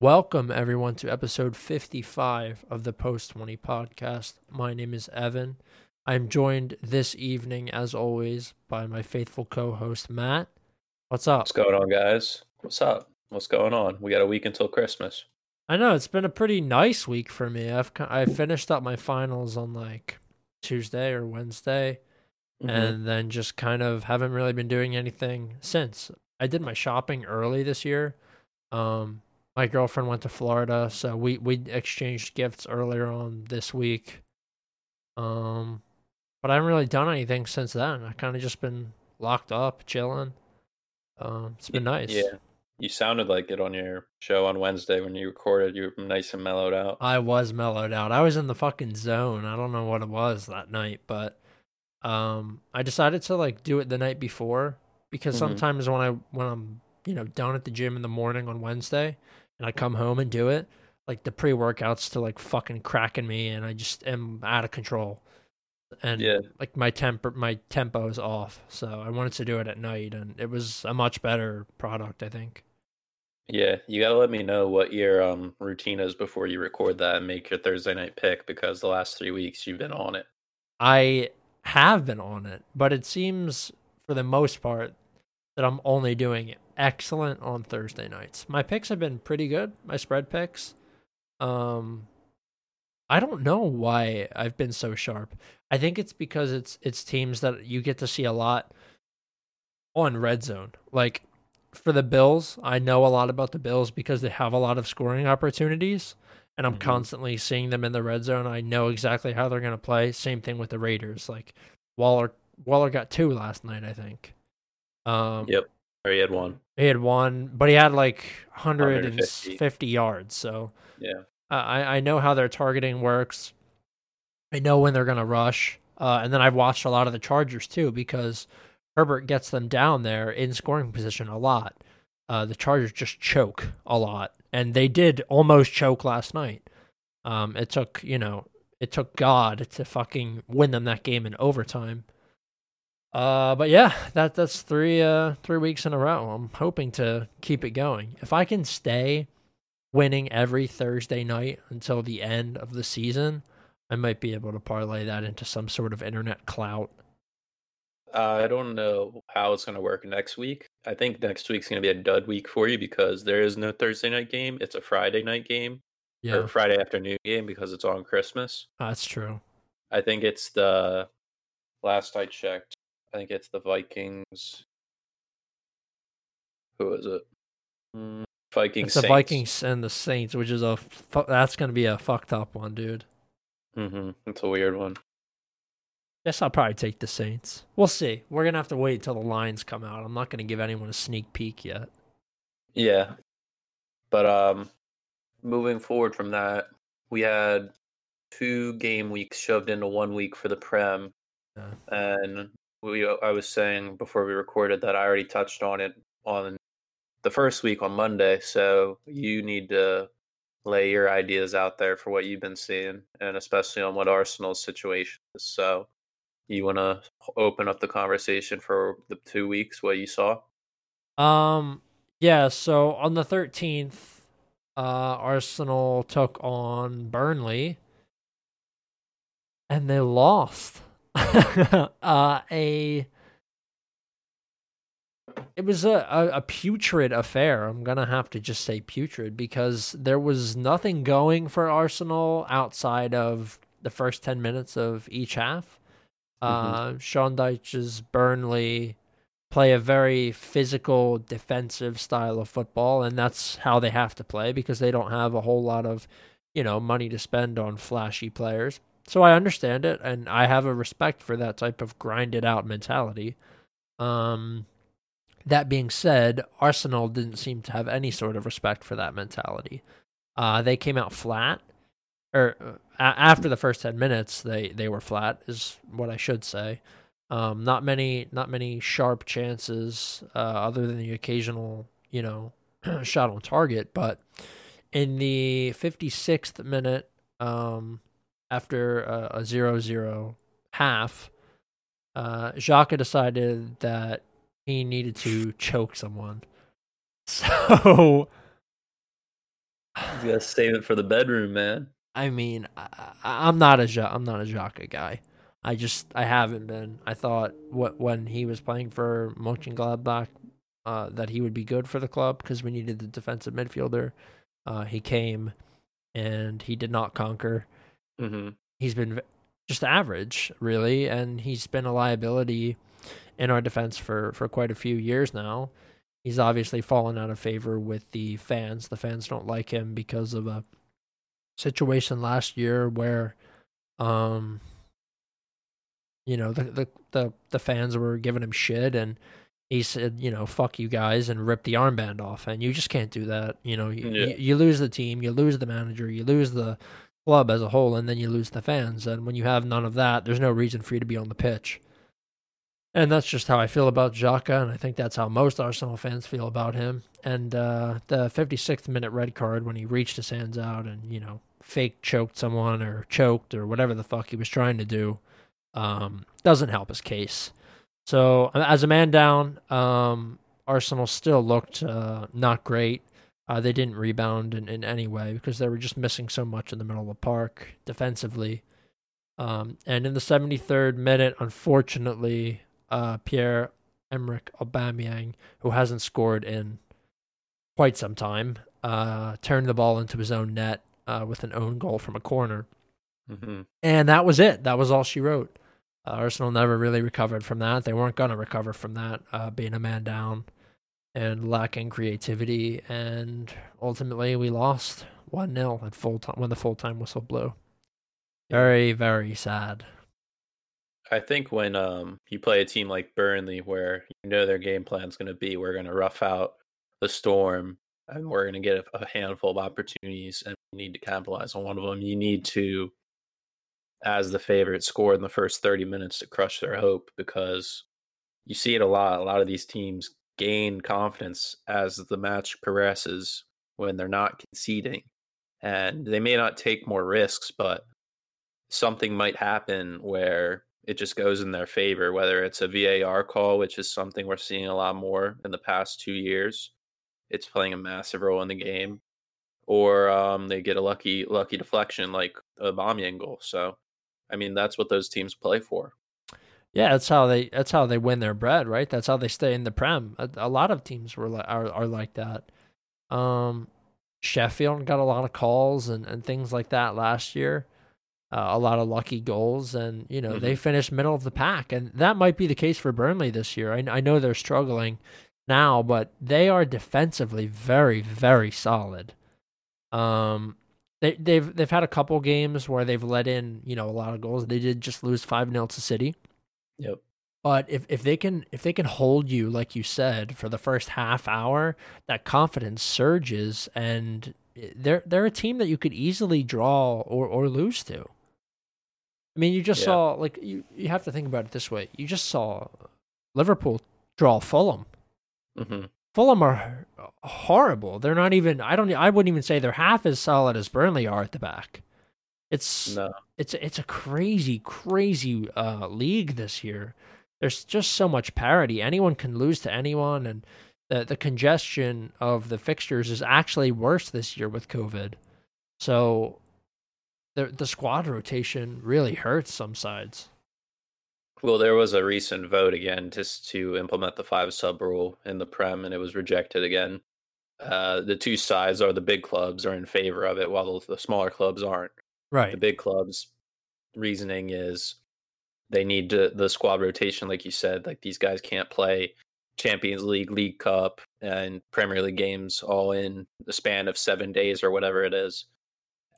Welcome, everyone, to episode 55 of the Post 20 podcast. My name is Evan. I'm joined this evening, as always, by my faithful co host, Matt. What's up? What's going on, guys? What's up? What's going on? We got a week until Christmas. I know it's been a pretty nice week for me. I've I finished up my finals on like Tuesday or Wednesday, mm-hmm. and then just kind of haven't really been doing anything since. I did my shopping early this year. Um, my girlfriend went to Florida, so we we exchanged gifts earlier on this week. Um, but I haven't really done anything since then. I kind of just been locked up, chilling. Um, it's been nice. Yeah, you sounded like it on your show on Wednesday when you recorded. You were nice and mellowed out. I was mellowed out. I was in the fucking zone. I don't know what it was that night, but um, I decided to like do it the night before because mm-hmm. sometimes when I when I'm you know down at the gym in the morning on Wednesday and I come home and do it, like the pre workouts still like fucking cracking me, and I just am out of control. And yeah. like my temper, my tempo is off. So I wanted to do it at night, and it was a much better product, I think. Yeah, you gotta let me know what your um routine is before you record that and make your Thursday night pick because the last three weeks you've been on it. I have been on it, but it seems for the most part that I'm only doing excellent on Thursday nights. My picks have been pretty good, my spread picks. Um I don't know why I've been so sharp. I think it's because it's it's teams that you get to see a lot on red zone. Like for the Bills, I know a lot about the Bills because they have a lot of scoring opportunities and I'm mm-hmm. constantly seeing them in the red zone. I know exactly how they're going to play. Same thing with the Raiders. Like Waller Waller got two last night, I think. Um, yep. Or he had one. He had one, but he had like 150, 150 yards. So yeah, I I know how their targeting works. I know when they're gonna rush, uh, and then I've watched a lot of the Chargers too because Herbert gets them down there in scoring position a lot. Uh, the Chargers just choke a lot, and they did almost choke last night. Um, it took you know it took God to fucking win them that game in overtime. Uh, but yeah, that that's three uh three weeks in a row. I'm hoping to keep it going. If I can stay winning every Thursday night until the end of the season, I might be able to parlay that into some sort of internet clout. Uh, I don't know how it's going to work next week. I think next week's going to be a dud week for you because there is no Thursday night game. It's a Friday night game. Yeah. Or Friday afternoon game because it's on Christmas. That's true. I think it's the last I checked. I think it's the Vikings. Who is it? Mm, Vikings. It's the Saints. Vikings and the Saints, which is a fu- that's going to be a fucked up one, dude. Mm-hmm. It's a weird one. Guess I'll probably take the Saints. We'll see. We're gonna have to wait till the lines come out. I'm not gonna give anyone a sneak peek yet. Yeah, but um, moving forward from that, we had two game weeks shoved into one week for the Prem, yeah. and we I was saying before we recorded that I already touched on it on the first week on Monday. So you need to lay your ideas out there for what you've been seeing, and especially on what Arsenal's situation is. So you want to open up the conversation for the two weeks what you saw? Um. Yeah. So on the thirteenth, uh, Arsenal took on Burnley, and they lost. uh, a it was a, a, a, putrid affair. I'm gonna have to just say putrid because there was nothing going for Arsenal outside of the first ten minutes of each half. Mm-hmm. Uh, Sean Dyche's Burnley play a very physical, defensive style of football, and that's how they have to play because they don't have a whole lot of, you know, money to spend on flashy players. So I understand it, and I have a respect for that type of grinded out mentality. Um, that being said, Arsenal didn't seem to have any sort of respect for that mentality. Uh, they came out flat, or uh, after the first ten minutes, they they were flat, is what I should say. Um, not many, not many sharp chances, uh, other than the occasional, you know, shot on target. But in the 56th minute, um, after a, a zero zero half, uh, Xhaka decided that he needed to choke someone. So You gotta save it for the bedroom, man. I mean, I, am not a I'm not a Xhaka guy. I just I haven't been. I thought what when he was playing for Mönchengladbach uh, that he would be good for the club because we needed the defensive midfielder. Uh, he came and he did not conquer. Mm-hmm. He's been just average, really, and he's been a liability in our defense for for quite a few years now. He's obviously fallen out of favor with the fans. The fans don't like him because of a situation last year where, um, you know, the the the, the fans were giving him shit and he said, you know, fuck you guys and ripped the armband off. And you just can't do that. You know, you, yeah. you, you, lose the team, you lose the manager, you lose the club as a whole, and then you lose the fans. And when you have none of that, there's no reason for you to be on the pitch. And that's just how I feel about Xhaka, and I think that's how most Arsenal fans feel about him. And uh, the 56th minute red card when he reached his hands out and, you know, fake choked someone or choked or whatever the fuck he was trying to do um, doesn't help his case. So as a man down, um, Arsenal still looked uh, not great. Uh, they didn't rebound in, in any way because they were just missing so much in the middle of the park defensively. Um, and in the 73rd minute, unfortunately, uh, Pierre Emerick Aubameyang, who hasn't scored in quite some time, uh, turned the ball into his own net uh, with an own goal from a corner. Mm-hmm. And that was it. That was all she wrote. Uh, Arsenal never really recovered from that. They weren't going to recover from that, uh, being a man down and lacking creativity. And ultimately, we lost 1 0 at full time when the full time whistle blew. Very, very sad. I think when um, you play a team like Burnley, where you know their game plan is going to be, we're going to rough out the storm and we're going to get a, a handful of opportunities and we need to capitalize on one of them. You need to as the favorite score in the first 30 minutes to crush their hope because you see it a lot. A lot of these teams gain confidence as the match progresses when they're not conceding. And they may not take more risks, but something might happen where it just goes in their favor, whether it's a VAR call, which is something we're seeing a lot more in the past two years. It's playing a massive role in the game. Or um, they get a lucky lucky deflection like a Aubameyang goal. So I mean, that's what those teams play for. Yeah, that's how they that's how they win their bread, right? That's how they stay in the prem. A, a lot of teams were like, are are like that. Um, Sheffield got a lot of calls and, and things like that last year. Uh, a lot of lucky goals, and you know mm-hmm. they finished middle of the pack, and that might be the case for Burnley this year. I, I know they're struggling now, but they are defensively very very solid. Um, they they've they've had a couple games where they've let in you know a lot of goals. They did just lose five 0 to City. Yep. But if, if they can if they can hold you like you said for the first half hour, that confidence surges, and they're they're a team that you could easily draw or or lose to. I mean, you just yeah. saw like you you have to think about it this way. You just saw Liverpool draw Fulham. Mm-hmm. Fulham are horrible. They're not even. I don't. I wouldn't even say they're half as solid as Burnley are at the back. It's no. It's it's a crazy, crazy uh, league this year. There's just so much parity. Anyone can lose to anyone, and the the congestion of the fixtures is actually worse this year with COVID. So the the squad rotation really hurts some sides. Well, there was a recent vote again just to implement the five sub rule in the Prem, and it was rejected again. Uh, the two sides are the big clubs are in favor of it, while the, the smaller clubs aren't. Right. The big clubs' reasoning is they need to, the squad rotation, like you said. Like these guys can't play Champions League, League Cup, and Premier League games all in the span of seven days or whatever it is.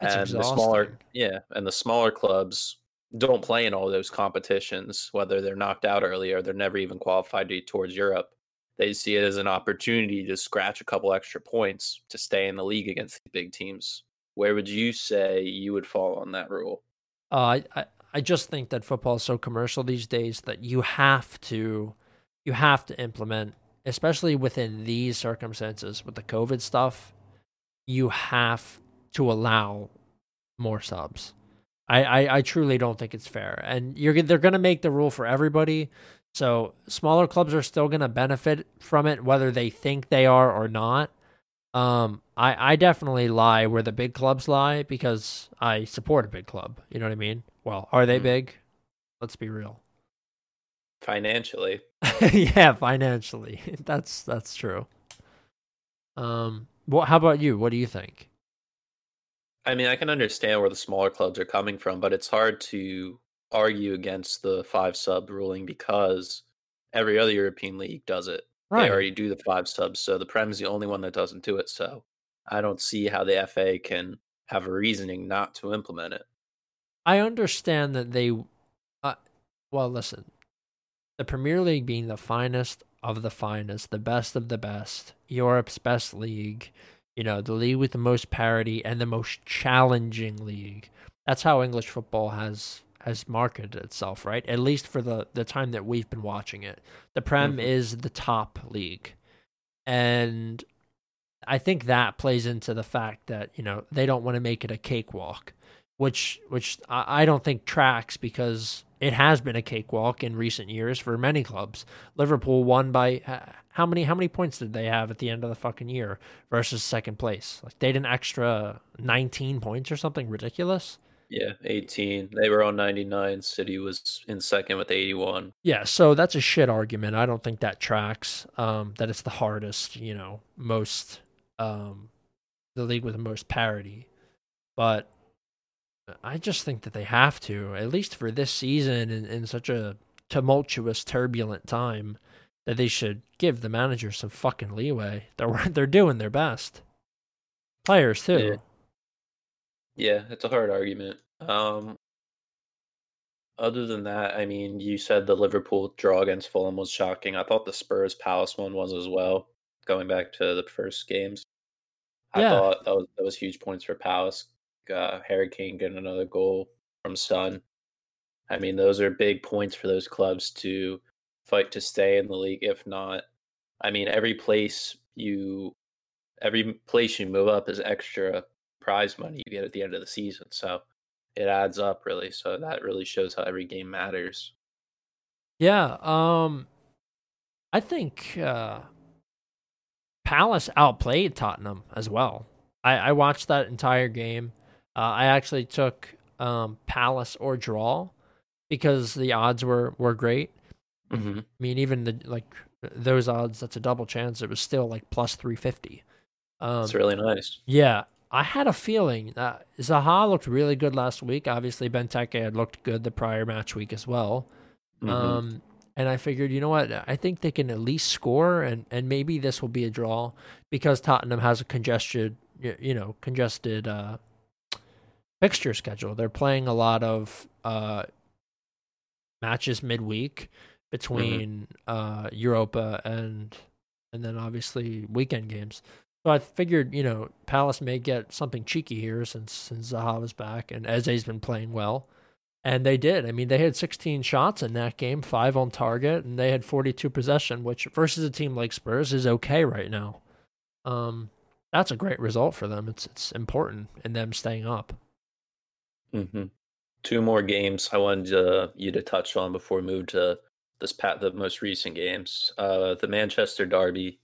That's and exhausting. the smaller, yeah, and the smaller clubs don't play in all those competitions, whether they're knocked out early or they're never even qualified to, towards Europe. They see it as an opportunity to scratch a couple extra points to stay in the league against the big teams. Where would you say you would fall on that rule? Uh, I I just think that football is so commercial these days that you have to you have to implement, especially within these circumstances with the COVID stuff. You have to allow more subs I, I, I truly don't think it's fair. And you're they're going to make the rule for everybody. So smaller clubs are still going to benefit from it, whether they think they are or not. Um, I I definitely lie where the big clubs lie because I support a big club. You know what I mean? Well, are they mm. big? Let's be real. Financially. yeah, financially. That's that's true. Um, what? How about you? What do you think? I mean, I can understand where the smaller clubs are coming from, but it's hard to argue against the five sub ruling because every other European league does it. Right. They already do the five subs, so the Prem is the only one that doesn't do it. So I don't see how the FA can have a reasoning not to implement it. I understand that they, uh, well, listen, the Premier League being the finest of the finest, the best of the best, Europe's best league, you know, the league with the most parity and the most challenging league. That's how English football has has marketed itself, right? At least for the the time that we've been watching it. The Prem mm-hmm. is the top league. And I think that plays into the fact that, you know, they don't want to make it a cakewalk, which which I, I don't think tracks because it has been a cakewalk in recent years for many clubs. Liverpool won by how many how many points did they have at the end of the fucking year versus second place? Like they had an extra 19 points or something ridiculous. Yeah, 18. They were on 99. City was in second with 81. Yeah, so that's a shit argument. I don't think that tracks. Um, that it's the hardest, you know, most um, the league with the most parity. But I just think that they have to, at least for this season in, in such a tumultuous, turbulent time, that they should give the manager some fucking leeway. They're they're doing their best. Players too. Yeah. Yeah, it's a hard argument. Um, other than that, I mean, you said the Liverpool draw against Fulham was shocking. I thought the Spurs Palace one was as well. Going back to the first games, I yeah. thought that was that was huge points for Palace. Uh, Harry Kane getting another goal from Son. I mean, those are big points for those clubs to fight to stay in the league. If not, I mean, every place you, every place you move up is extra prize money you get at the end of the season. So it adds up really. So that really shows how every game matters. Yeah. Um, I think uh, Palace outplayed Tottenham as well. I, I watched that entire game. Uh, I actually took um, Palace or draw because the odds were were great. Mm-hmm. I mean, even the like those odds, that's a double chance. It was still like plus three fifty. Um, It's really nice. Yeah, I had a feeling that Zaha looked really good last week. Obviously, Benteke had looked good the prior match week as well. Mm-hmm. Um, and I figured, you know what? I think they can at least score, and, and maybe this will be a draw because Tottenham has a congested, you know, congested uh, fixture schedule. They're playing a lot of uh, matches midweek between mm-hmm. uh, Europa and and then obviously weekend games. So I figured, you know, Palace may get something cheeky here since since Zaha was back and Eze's been playing well. And they did. I mean, they had 16 shots in that game, five on target, and they had 42 possession, which versus a team like Spurs is okay right now. Um, that's a great result for them. It's it's important in them staying up. Mm-hmm. Two more games I wanted to, you to touch on before we move to this pat the most recent games. Uh, the Manchester Derby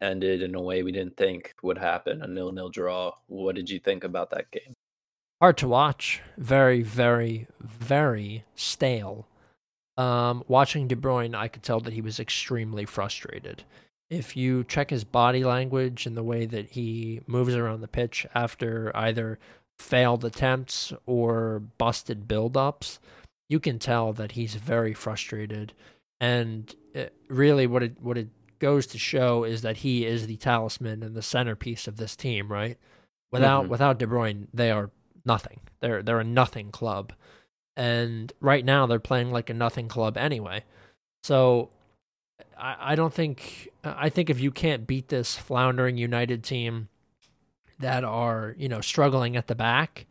ended in a way we didn't think would happen, a nil-nil draw. What did you think about that game? Hard to watch. Very, very, very stale. Um, watching De Bruyne, I could tell that he was extremely frustrated. If you check his body language and the way that he moves around the pitch after either failed attempts or busted build-ups, you can tell that he's very frustrated. And it, really, what it what it goes to show is that he is the talisman and the centerpiece of this team, right? Without mm-hmm. without De Bruyne, they are nothing. They're they're a nothing club. And right now they're playing like a nothing club anyway. So I, I don't think I think if you can't beat this floundering United team that are, you know, struggling at the back,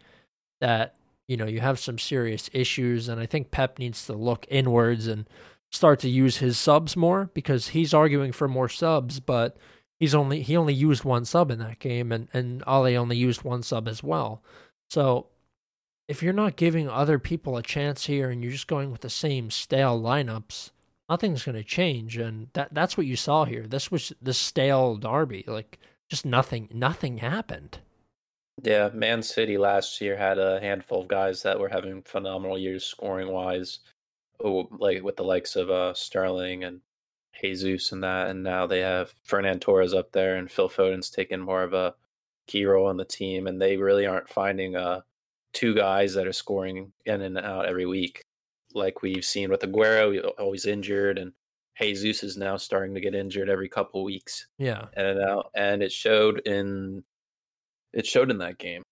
that, you know, you have some serious issues and I think Pep needs to look inwards and start to use his subs more because he's arguing for more subs, but he's only he only used one sub in that game and and Ole only used one sub as well. So if you're not giving other people a chance here and you're just going with the same stale lineups, nothing's going to change and that that's what you saw here. This was the stale derby. Like just nothing nothing happened. Yeah, Man City last year had a handful of guys that were having phenomenal years scoring wise, oh, like with the likes of uh, Sterling and Jesus and that, and now they have Ferran Torres up there, and Phil Foden's taken more of a key role on the team, and they really aren't finding uh, two guys that are scoring in and out every week, like we've seen with Aguero, always injured, and Jesus is now starting to get injured every couple weeks. Yeah, and out, and it showed in it showed in that game.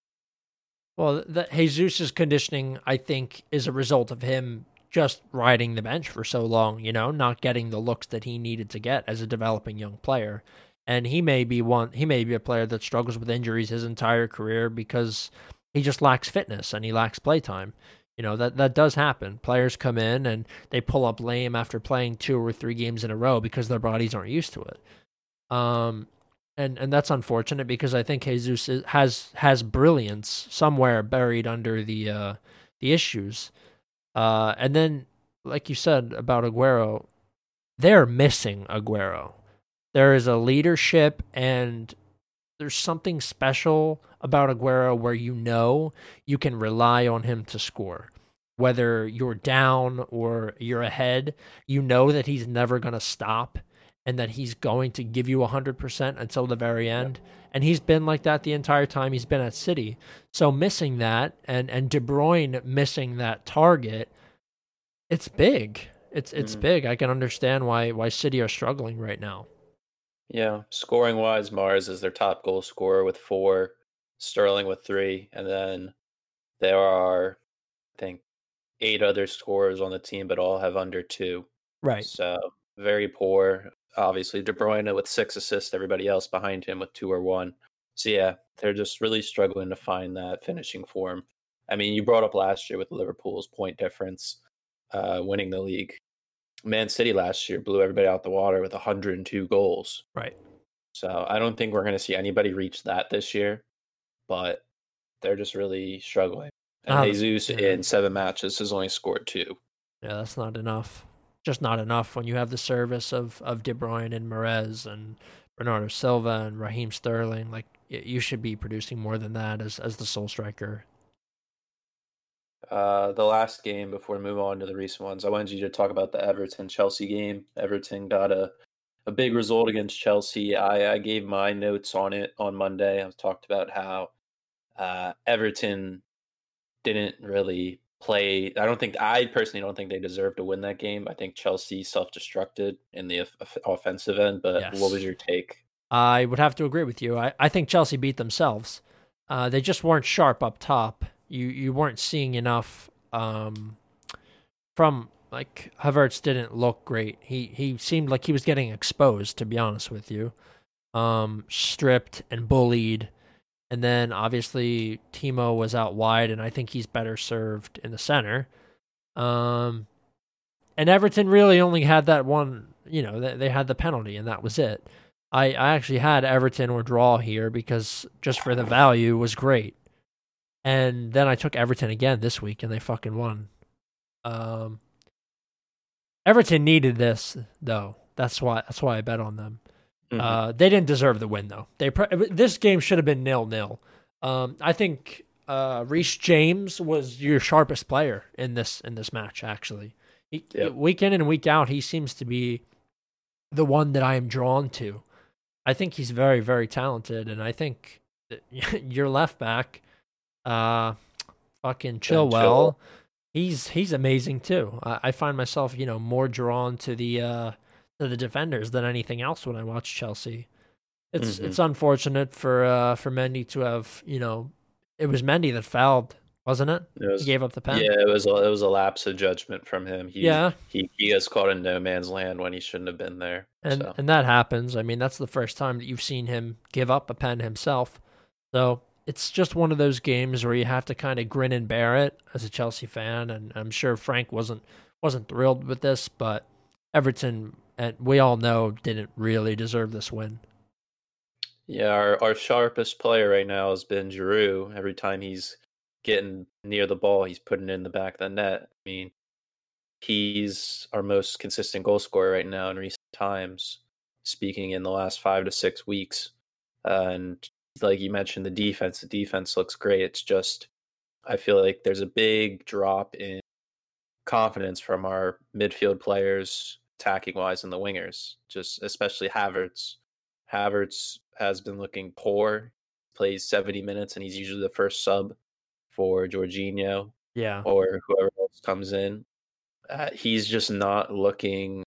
Well, the Jesus's conditioning, I think, is a result of him just riding the bench for so long, you know, not getting the looks that he needed to get as a developing young player. And he may be one he may be a player that struggles with injuries his entire career because he just lacks fitness and he lacks playtime. You know, that that does happen. Players come in and they pull up lame after playing two or three games in a row because their bodies aren't used to it. Um and and that's unfortunate because I think Jesus has has brilliance somewhere buried under the uh, the issues. Uh, and then, like you said about Aguero, they're missing Aguero. There is a leadership and there's something special about Aguero where you know you can rely on him to score. Whether you're down or you're ahead, you know that he's never going to stop and that he's going to give you 100% until the very end. And he's been like that the entire time he's been at City. So missing that and and De Bruyne missing that target, it's big. It's it's mm-hmm. big. I can understand why why City are struggling right now. Yeah, scoring wise, Mahrez is their top goal scorer with four, Sterling with three, and then there are, I think, eight other scorers on the team, but all have under two. Right. So very poor obviously De Bruyne with six assists, everybody else behind him with two or one. So yeah, they're just really struggling to find that finishing form. I mean, you brought up last year with Liverpool's point difference, uh, winning the league. Man City last year blew everybody out the water with 102 goals. Right. So I don't think we're going to see anybody reach that this year, but they're just really struggling. And um, Jesus yeah. in seven matches has only scored two. Yeah, that's not enough just not enough when you have the service of of De Bruyne and Mahrez and Bernardo Silva and Raheem Sterling. Like you should be producing more than that as as the sole striker. Uh, the last game before we move on to the recent ones, I wanted you to talk about the Everton Chelsea game. Everton got a a big result against Chelsea. I, I gave my notes on it on Monday. I talked about how uh, Everton didn't really play. I don't think I personally don't think they deserve to win that game. I think Chelsea self-destructed in the offensive end. But yes. what was your take? I would have to agree with you. I, I think Chelsea beat themselves. Uh, they just weren't sharp up top. You you weren't seeing enough um, from like Havertz didn't look great. He he seemed like he was getting exposed. To be honest with you, um, stripped and bullied. And then obviously Timo was out wide, and I think he's better served in the center. Um, and Everton really only had that one. You know, they, they had the penalty, and that was it. I, I actually had Everton or draw here because just for the value was great. And then I took Everton again this week, and they fucking won. Um, Everton needed this though. That's why that's why I bet on them. Mm-hmm. Uh, they didn't deserve the win though. They this game should have been nil nil. Um, I think uh, Reece James was your sharpest player in this in this match. Actually, he, yep. week in and week out, he seems to be the one that I am drawn to. I think he's very very talented, and I think your left back, uh, fucking Chilwell, he's he's amazing too. I, I, find myself you know more drawn to the uh, to the defenders than anything else when I watch Chelsea. It's mm-hmm. it's unfortunate for uh for Mendy to have you know it was Mendy that fouled, wasn't it? it was, he gave up the pen. Yeah, it was a, it was a lapse of judgment from him. He, yeah, he he has caught in no man's land when he shouldn't have been there. And so. and that happens. I mean, that's the first time that you've seen him give up a pen himself. So it's just one of those games where you have to kind of grin and bear it as a Chelsea fan. And I'm sure Frank wasn't wasn't thrilled with this, but Everton and we all know didn't really deserve this win. Yeah, our, our sharpest player right now has been Giroud. Every time he's getting near the ball, he's putting it in the back of the net. I mean, he's our most consistent goal scorer right now in recent times. Speaking in the last five to six weeks, and like you mentioned, the defense. The defense looks great. It's just I feel like there's a big drop in confidence from our midfield players, attacking wise, and the wingers. Just especially Havertz. Havertz has been looking poor. Plays 70 minutes, and he's usually the first sub for Jorginho. Yeah. Or whoever else comes in. Uh, he's just not looking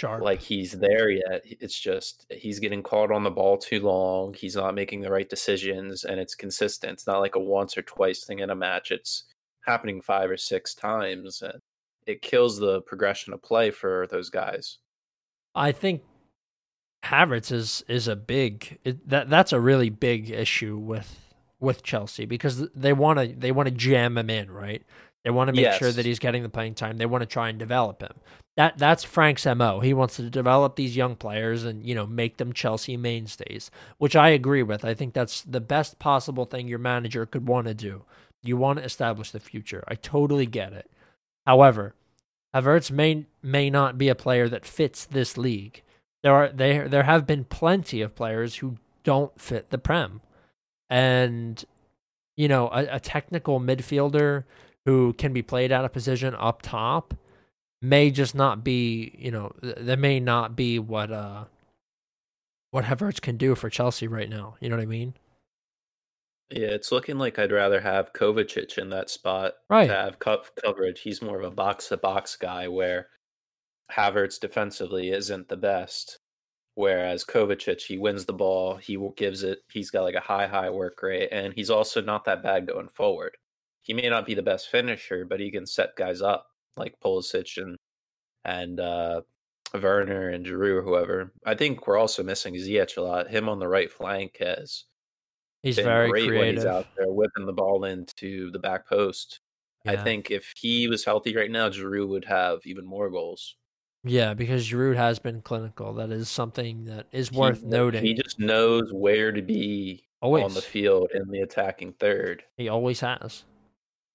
Sharp. like he's there yet. It's just he's getting caught on the ball too long. He's not making the right decisions, and it's consistent. It's not like a once or twice thing in a match. It's happening five or six times, and it kills the progression of play for those guys. I think Havertz is is a big it, that that's a really big issue with with Chelsea because they want to they want to jam him in, right? They want to make yes. sure that he's getting the playing time. They want to try and develop him. That that's Frank's mo. He wants to develop these young players and you know make them Chelsea mainstays, which I agree with. I think that's the best possible thing your manager could want to do. You want to establish the future. I totally get it. However, Havertz may may not be a player that fits this league. There are there there have been plenty of players who don't fit the prem, and you know a, a technical midfielder who can be played out of position up top may just not be, you know, that may not be what uh what Havertz can do for Chelsea right now. You know what I mean? Yeah, it's looking like I'd rather have Kovacic in that spot right. to have co- coverage. He's more of a box to box guy where Havertz defensively isn't the best. Whereas Kovacic, he wins the ball, he gives it, he's got like a high, high work rate, and he's also not that bad going forward he may not be the best finisher, but he can set guys up like Pulisic and and uh, Werner and Giroud or whoever. I think we're also missing Ziyech a lot. Him on the right flank has he's very great creative. he's out there whipping the ball into the back post. Yeah. I think if he was healthy right now, Giroud would have even more goals. Yeah, because Giroud has been clinical. That is something that is worth he, noting. He just knows where to be always. on the field in the attacking third. He always has.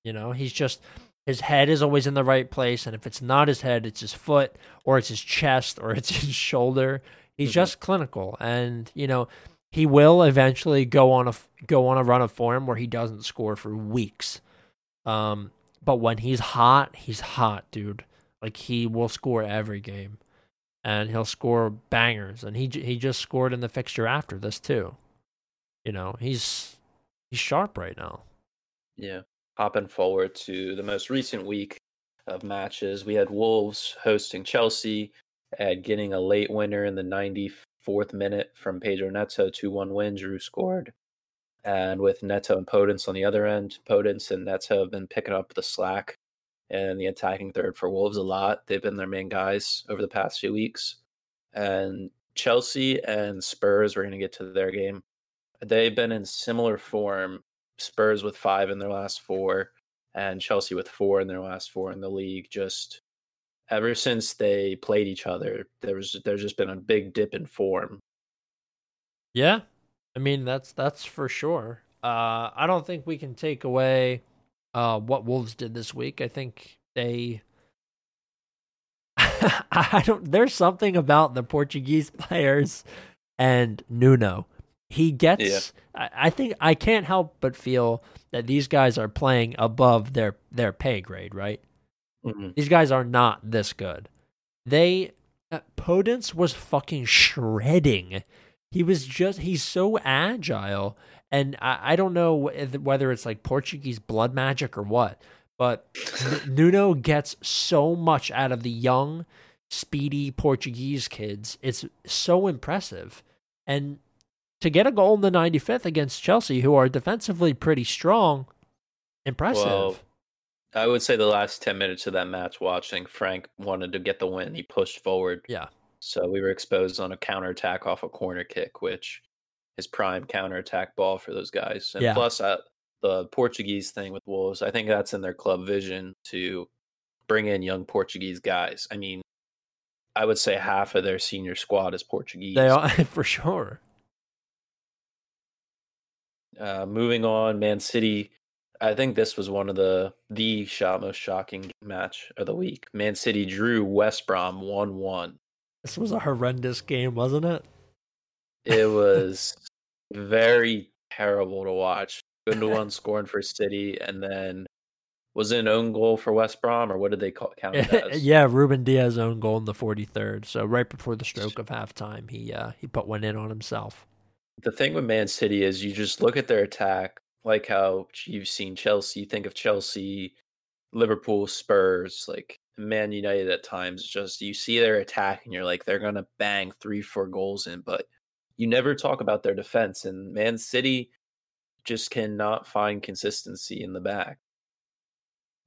You know, he's just his head is always in the right place, and if it's not his head, it's his foot or it's his chest or it's his shoulder. He's mm-hmm. just clinical, and you know he will eventually go on a go on a run of form where he doesn't score for weeks. Um, but when he's hot, he's hot, dude. Like he will score every game, and he'll score bangers. And he he just scored in the fixture after this too. You know, he's he's sharp right now. Yeah hopping forward to the most recent week of matches, we had Wolves hosting Chelsea and getting a late winner in the 94th minute from Pedro Neto, 2 1 win. Giroud scored. And with Neto and Podence on the other end, Podence and Neto have been picking up the slack and the attacking third for Wolves a lot. They've been their main guys over the past few weeks. And Chelsea and Spurs, we're going to get to their game. They've been in similar form Spurs with five in their last four, and Chelsea with four in their last four in the league. Just ever since they played each other, there was there's just been a big dip in form. Yeah, I mean that's that's for sure. Uh, I don't think we can take away uh, what Wolves did this week. I think they. I don't. There's something about the Portuguese players and Nuno he gets. Yeah. I, I think I can't help but feel that these guys are playing above their their pay grade. Right? Mm-hmm. These guys are not this good. They uh, Podence was fucking shredding. He was just he's so agile, and I, I don't know whether it's like Portuguese blood magic or what, but Nuno gets so much out of the young, speedy Portuguese kids. It's so impressive, and to get a goal in the 95th against Chelsea, who are defensively pretty strong, impressive. Well, I would say the last 10 minutes of that match watching, Frank wanted to get the win. He pushed forward. Yeah. So we were exposed on a counterattack off a corner kick, which is prime counterattack ball for those guys. And yeah. plus, uh, the Portuguese thing with Wolves, I think that's in their club vision to bring in young Portuguese guys. I mean, I would say half of their senior squad is Portuguese. They are for sure. Uh, moving on, Man City. I think this was one of the the shot most shocking match of the week. Man City drew West Brom one one. This was a horrendous game, wasn't it? It was very terrible to watch. Gundogan scoring for City, and then was it an own goal for West Brom, or what did they call count it as? yeah, Ruben Dias own goal in the 43rd. So right before the stroke of halftime, he uh, he put one in on himself. The thing with Man City is you just look at their attack, like how you've seen Chelsea. You think of Chelsea, Liverpool, Spurs, like Man United at times. Just you see their attack, and you're like, they're gonna bang three, four goals in, but you never talk about their defense. And Man City just cannot find consistency in the back.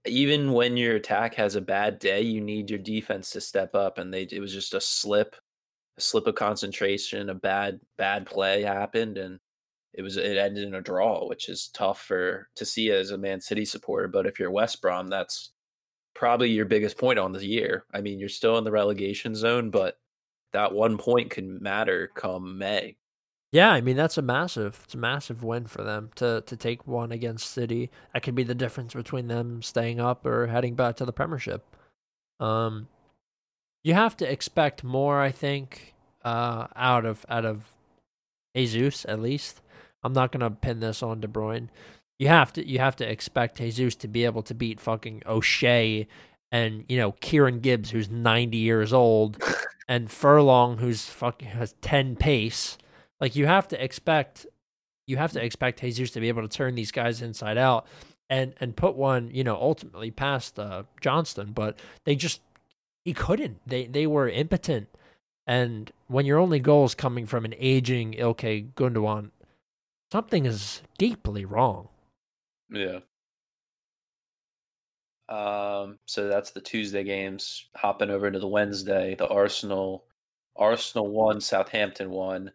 Even when your attack has a bad day, you need your defense to step up. And they it was just a slip, a slip of concentration, a bad bad play happened, and it was it ended in a draw, which is tough for to see as a Man City supporter. But if you're West Brom, that's probably your biggest point on the year. I mean, you're still in the relegation zone, but that one point can matter come May. Yeah, I mean that's a massive, it's a massive win for them to to take one against City. That could be the difference between them staying up or heading back to the Premiership. Um, you have to expect more, I think, uh, out of out of Jesus at least. I'm not gonna pin this on De Bruyne. You have to you have to expect Jesus to be able to beat fucking O'Shea and you know Kieran Gibbs, who's 90 years old, and Furlong, who's fucking has 10 pace like you have to expect you have to expect Jesus to be able to turn these guys inside out and and put one, you know, ultimately past uh, Johnstone, but they just he couldn't. They they were impotent. And when your only goal is coming from an aging Ilkay Gundogan, something is deeply wrong. Yeah. Um, so that's the Tuesday games. Hopping over to the Wednesday, the Arsenal, Arsenal won, Southampton won.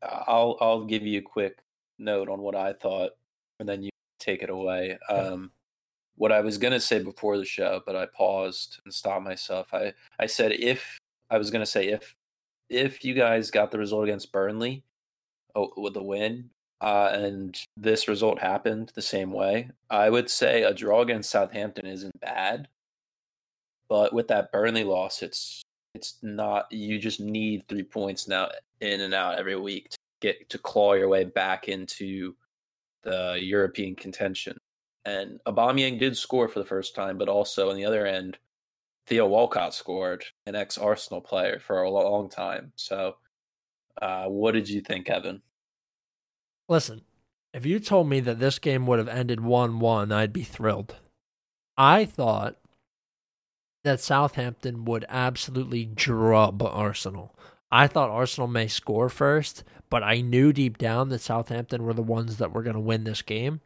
I'll I'll give you a quick note on what I thought, and then you take it away. Um, what I was gonna say before the show, but I paused and stopped myself. I I said if I was gonna say if if you guys got the result against Burnley, oh, with the win, uh, and this result happened the same way, I would say a draw against Southampton isn't bad. But with that Burnley loss, it's it's not. You just need three points now in and out every week to get to claw your way back into the European contention. And Aubameyang did score for the first time, but also on the other end, Theo Walcott scored, an ex Arsenal player for a long time. So, uh, what did you think, Evan? Listen, if you told me that this game would have ended 1 1, I'd be thrilled. I thought that Southampton would absolutely drub Arsenal. I thought Arsenal may score first, but I knew deep down that Southampton were the ones that were going to win this game.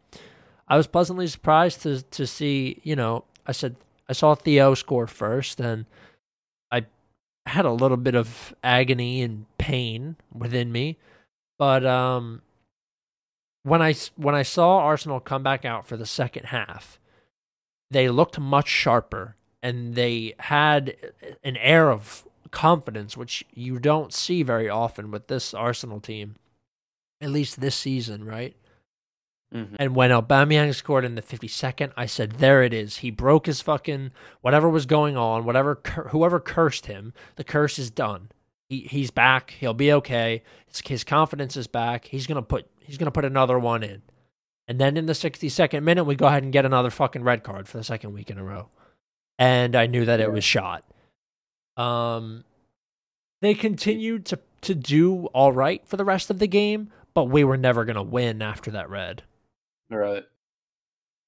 I was pleasantly surprised to to see, you know, I said I saw Theo score first and I had a little bit of agony and pain within me, but um when I when I saw Arsenal come back out for the second half, they looked much sharper and they had an air of confidence, which you don't see very often with this Arsenal team, at least this season, right? Mm-hmm. And when Aubameyang scored in the 52nd, I said, "There it is. He broke his fucking whatever was going on. Whatever, whoever cursed him, the curse is done. He he's back. He'll be okay. His, his confidence is back. He's gonna put he's gonna put another one in." And then in the 62nd minute, we go ahead and get another fucking red card for the second week in a row. And I knew that it was shot. Um, they continued to to do all right for the rest of the game, but we were never going to win after that red. Right.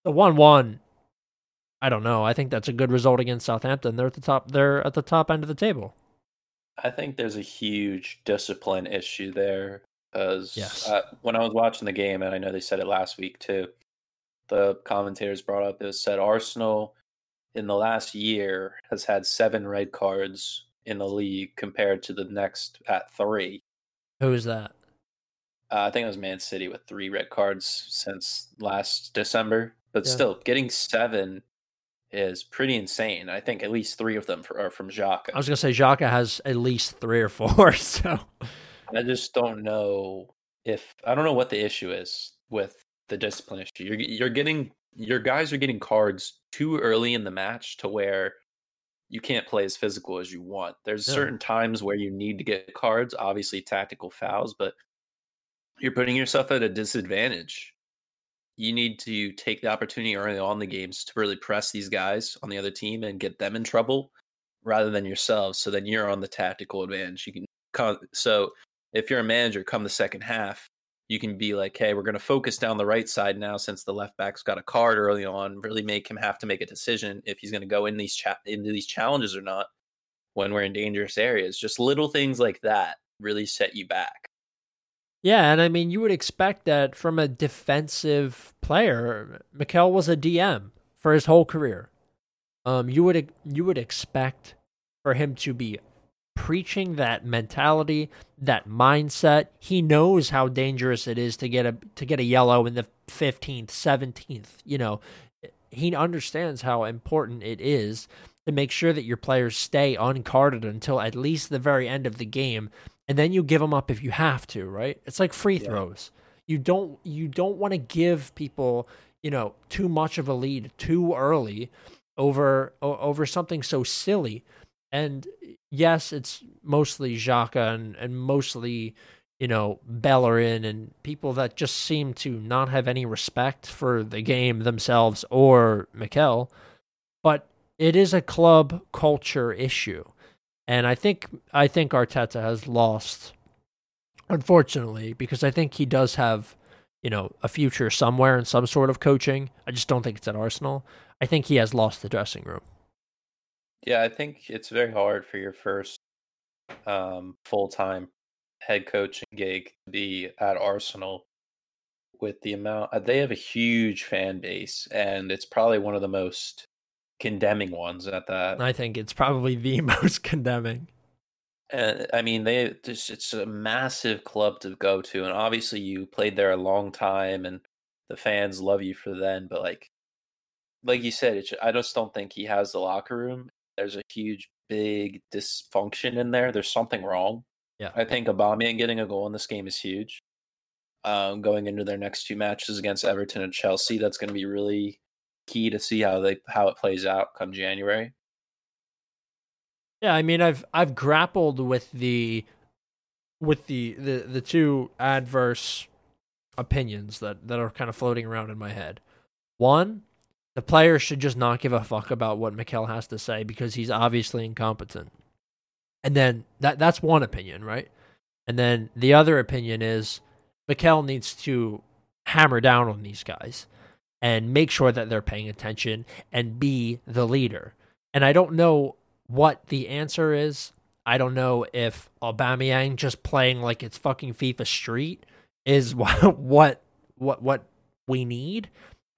The one one. I don't know. I think that's a good result against Southampton. They're at the top. They're at the top end of the table. I think there's a huge discipline issue there because yes. uh, when I was watching the game, and I know they said it last week too, the commentators brought up it said Arsenal in the last year has had seven red cards in the league compared to the next at three. Who is that? Uh, I think it was Man City with three red cards since last December. But yeah. still, getting seven is pretty insane. I think at least three of them are from Xhaka. I was gonna say Xhaka has at least three or four. So I just don't know if I don't know what the issue is with the discipline issue. You're you're getting your guys are getting cards too early in the match to where you can't play as physical as you want. There's yeah. certain times where you need to get cards, obviously tactical fouls, but you're putting yourself at a disadvantage. You need to take the opportunity early on the games to really press these guys on the other team and get them in trouble rather than yourselves. So then you're on the tactical advantage. You can come, so if you're a manager, come the second half, you can be like, hey, we're going to focus down the right side now since the left back's got a card early on. Really make him have to make a decision if he's going to go in these cha- into these challenges or not when we're in dangerous areas. Just little things like that really set you back. Yeah, and I mean, you would expect that from a defensive player. Mikel was a DM for his whole career. Um, you would you would expect for him to be preaching that mentality, that mindset. He knows how dangerous it is to get a to get a yellow in the 15th, 17th, you know. He understands how important it is to make sure that your players stay uncarded until at least the very end of the game and then you give them up if you have to, right? It's like free throws. Yeah. You don't you don't want to give people, you know, too much of a lead too early over over something so silly and yes, it's mostly Xhaka and, and mostly, you know, Bellerin and people that just seem to not have any respect for the game themselves or Mikel. But it is a club culture issue. And I think I think Arteta has lost unfortunately, because I think he does have, you know, a future somewhere in some sort of coaching. I just don't think it's at Arsenal. I think he has lost the dressing room. Yeah, I think it's very hard for your first um, full time head coaching gig to be at Arsenal with the amount uh, they have a huge fan base and it's probably one of the most condemning ones at that. I think it's probably the most condemning. And I mean, they just it's a massive club to go to, and obviously you played there a long time, and the fans love you for then. But like, like you said, it's, I just don't think he has the locker room there's a huge, big dysfunction in there. There's something wrong. Yeah. I think Aubameyang getting a goal in this game is huge. Um, going into their next two matches against Everton and Chelsea, that's going to be really key to see how they how it plays out come January. Yeah, I mean, I've I've grappled with the with the the the two adverse opinions that that are kind of floating around in my head. One, the players should just not give a fuck about what Mikel has to say because he's obviously incompetent. And then that that's one opinion, right? And then the other opinion is Mikel needs to hammer down on these guys and make sure that they're paying attention and be the leader. And I don't know what the answer is. I don't know if Aubameyang just playing like it's fucking FIFA Street is what what what what we need.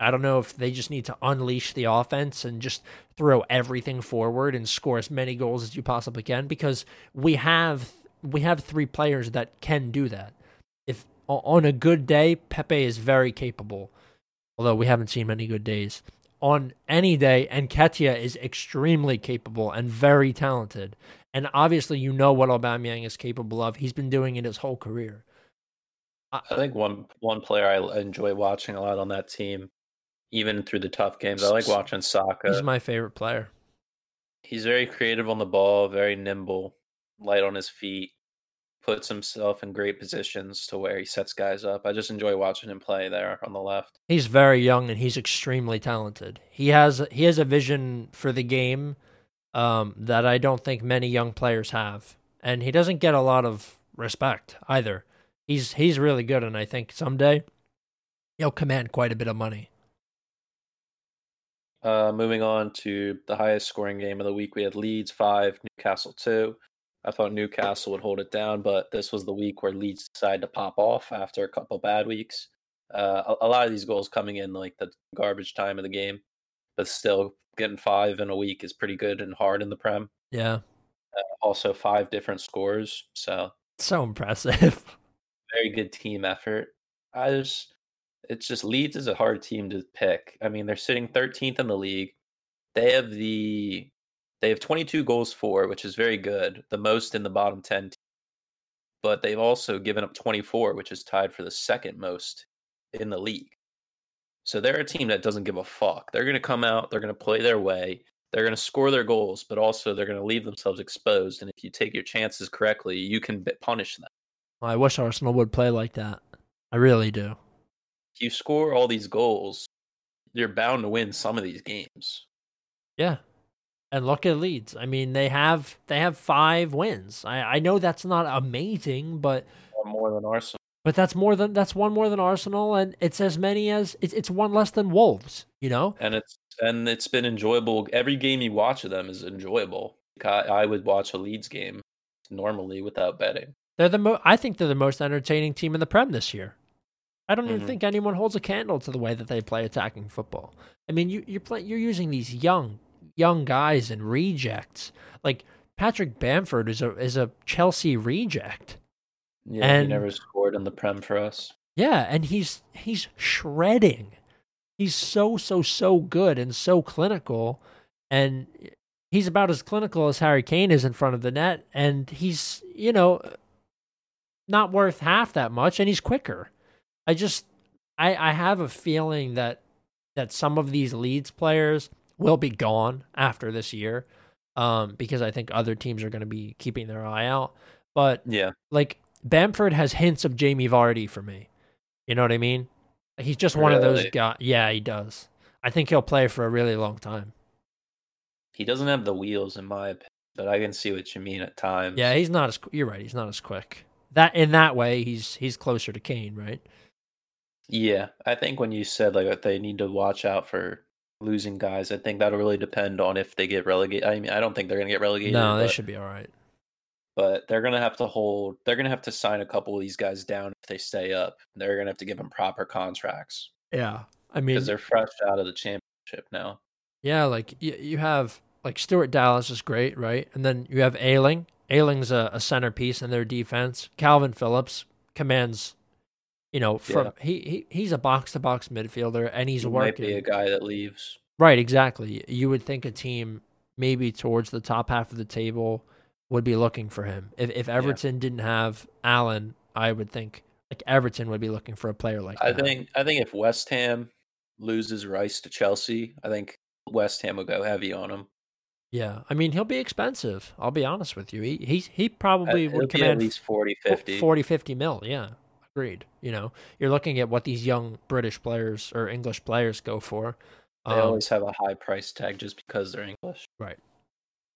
I don't know if they just need to unleash the offense and just throw everything forward and score as many goals as you possibly can because we have we have three players that can do that. If on a good day, Pepe is very capable, although we haven't seen many good days. On any day, Nketiah is extremely capable and very talented. And obviously, you know what Aubameyang is capable of. He's been doing it his whole career. I think one one player I enjoy watching a lot on that team even through the tough games. I like watching Saka. He's my favorite player. He's very creative on the ball, very nimble, light on his feet, puts himself in great positions to where he sets guys up. I just enjoy watching him play there on the left. He's very young and he's extremely talented. He has he has a vision for the game um, that I don't think many young players have, and he doesn't get a lot of respect either. He's he's really good, and I think someday he'll command quite a bit of money. Uh, moving on to the highest scoring game of the week, we had Leeds five, Newcastle two. I thought Newcastle would hold it down, but this was the week where Leeds decided to pop off after a couple bad weeks. Uh, a, a, lot of these goals coming in like the garbage time of the game, but still getting five in a week is pretty good and hard in the Prem. Yeah. Uh, also, five different scores, so so impressive. Very good team effort. I just it's just Leeds is a hard team to pick. I mean, they're sitting 13th in the league. They have the they have 22 goals for, which is very good, the most in the bottom 10. But they've also given up 24, which is tied for the second most in the league. So they're a team that doesn't give a fuck. They're going to come out, they're going to play their way, they're going to score their goals, but also they're going to leave themselves exposed. And if you take your chances correctly, you can punish them. I wish Arsenal would play like that. I really do. If you score all these goals, you're bound to win some of these games. Yeah. And look at Leeds. I mean, they have they have five wins. I, I know that's not amazing, but more than Arsenal. But that's more than that's one more than Arsenal, and it's as many as it's it's one less than Wolves. You know, and it's and it's been enjoyable. Every game you watch of them is enjoyable. I, I would watch a Leeds game normally without betting. They're the mo- I think they're the most entertaining team in the Prem this year. I don't mm-hmm. even think anyone holds a candle to the way that they play attacking football. I mean, you, you're playing, you're using these young young guys and rejects. Like Patrick Bamford is a is a Chelsea reject. Yeah, and, he never scored in the Prem for us. Yeah, and he's he's shredding. He's so so so good and so clinical, and he's about as clinical as Harry Kane is in front of the net, and he's you know not worth half that much, and he's quicker. I just I I have a feeling that that some of these Leeds players will be gone after this year, um, because I think other teams are going to be keeping their eye out. But yeah, like Bamford has hints of Jamie Vardy for me. You know what I mean? He's just one of those guys. Yeah, he does. I think he'll play for a really long time. He doesn't have the wheels, in my opinion, but I can see what you mean at times. Yeah, he's not as. You're right. He's not as quick. That in that way, he's he's closer to Kane, right? Yeah, I think when you said like they need to watch out for losing guys, I think that'll really depend on if they get relegated. I mean, I don't think they're gonna get relegated. No, they should be all right. But they're going to have to hold they're going to have to sign a couple of these guys down if they stay up. They're going to have to give them proper contracts. Yeah i mean because they're fresh out of the championship now. Yeah like you, you have like stuart dallas is great right? And then you have ayling. Ayling's a, a centerpiece in their defense. Kalvin phillips commands you know from yeah. he, he he's a box to box midfielder and he's he working might be a guy that leaves right exactly you would think a team maybe towards the top half of the table would be looking for him. If if Everton yeah. didn't have Allen, I would think like Everton would be looking for a player like I that. think I think if West Ham loses Rice to Chelsea, I think West Ham will go heavy on him. Yeah, I mean he'll be expensive. I'll be honest with you. He he he probably uh, would command at least 40 50. 40 50 mil, yeah. Agreed. You know, you're looking at what these young British players or English players go for. They um, always have a high price tag just because they're English. Right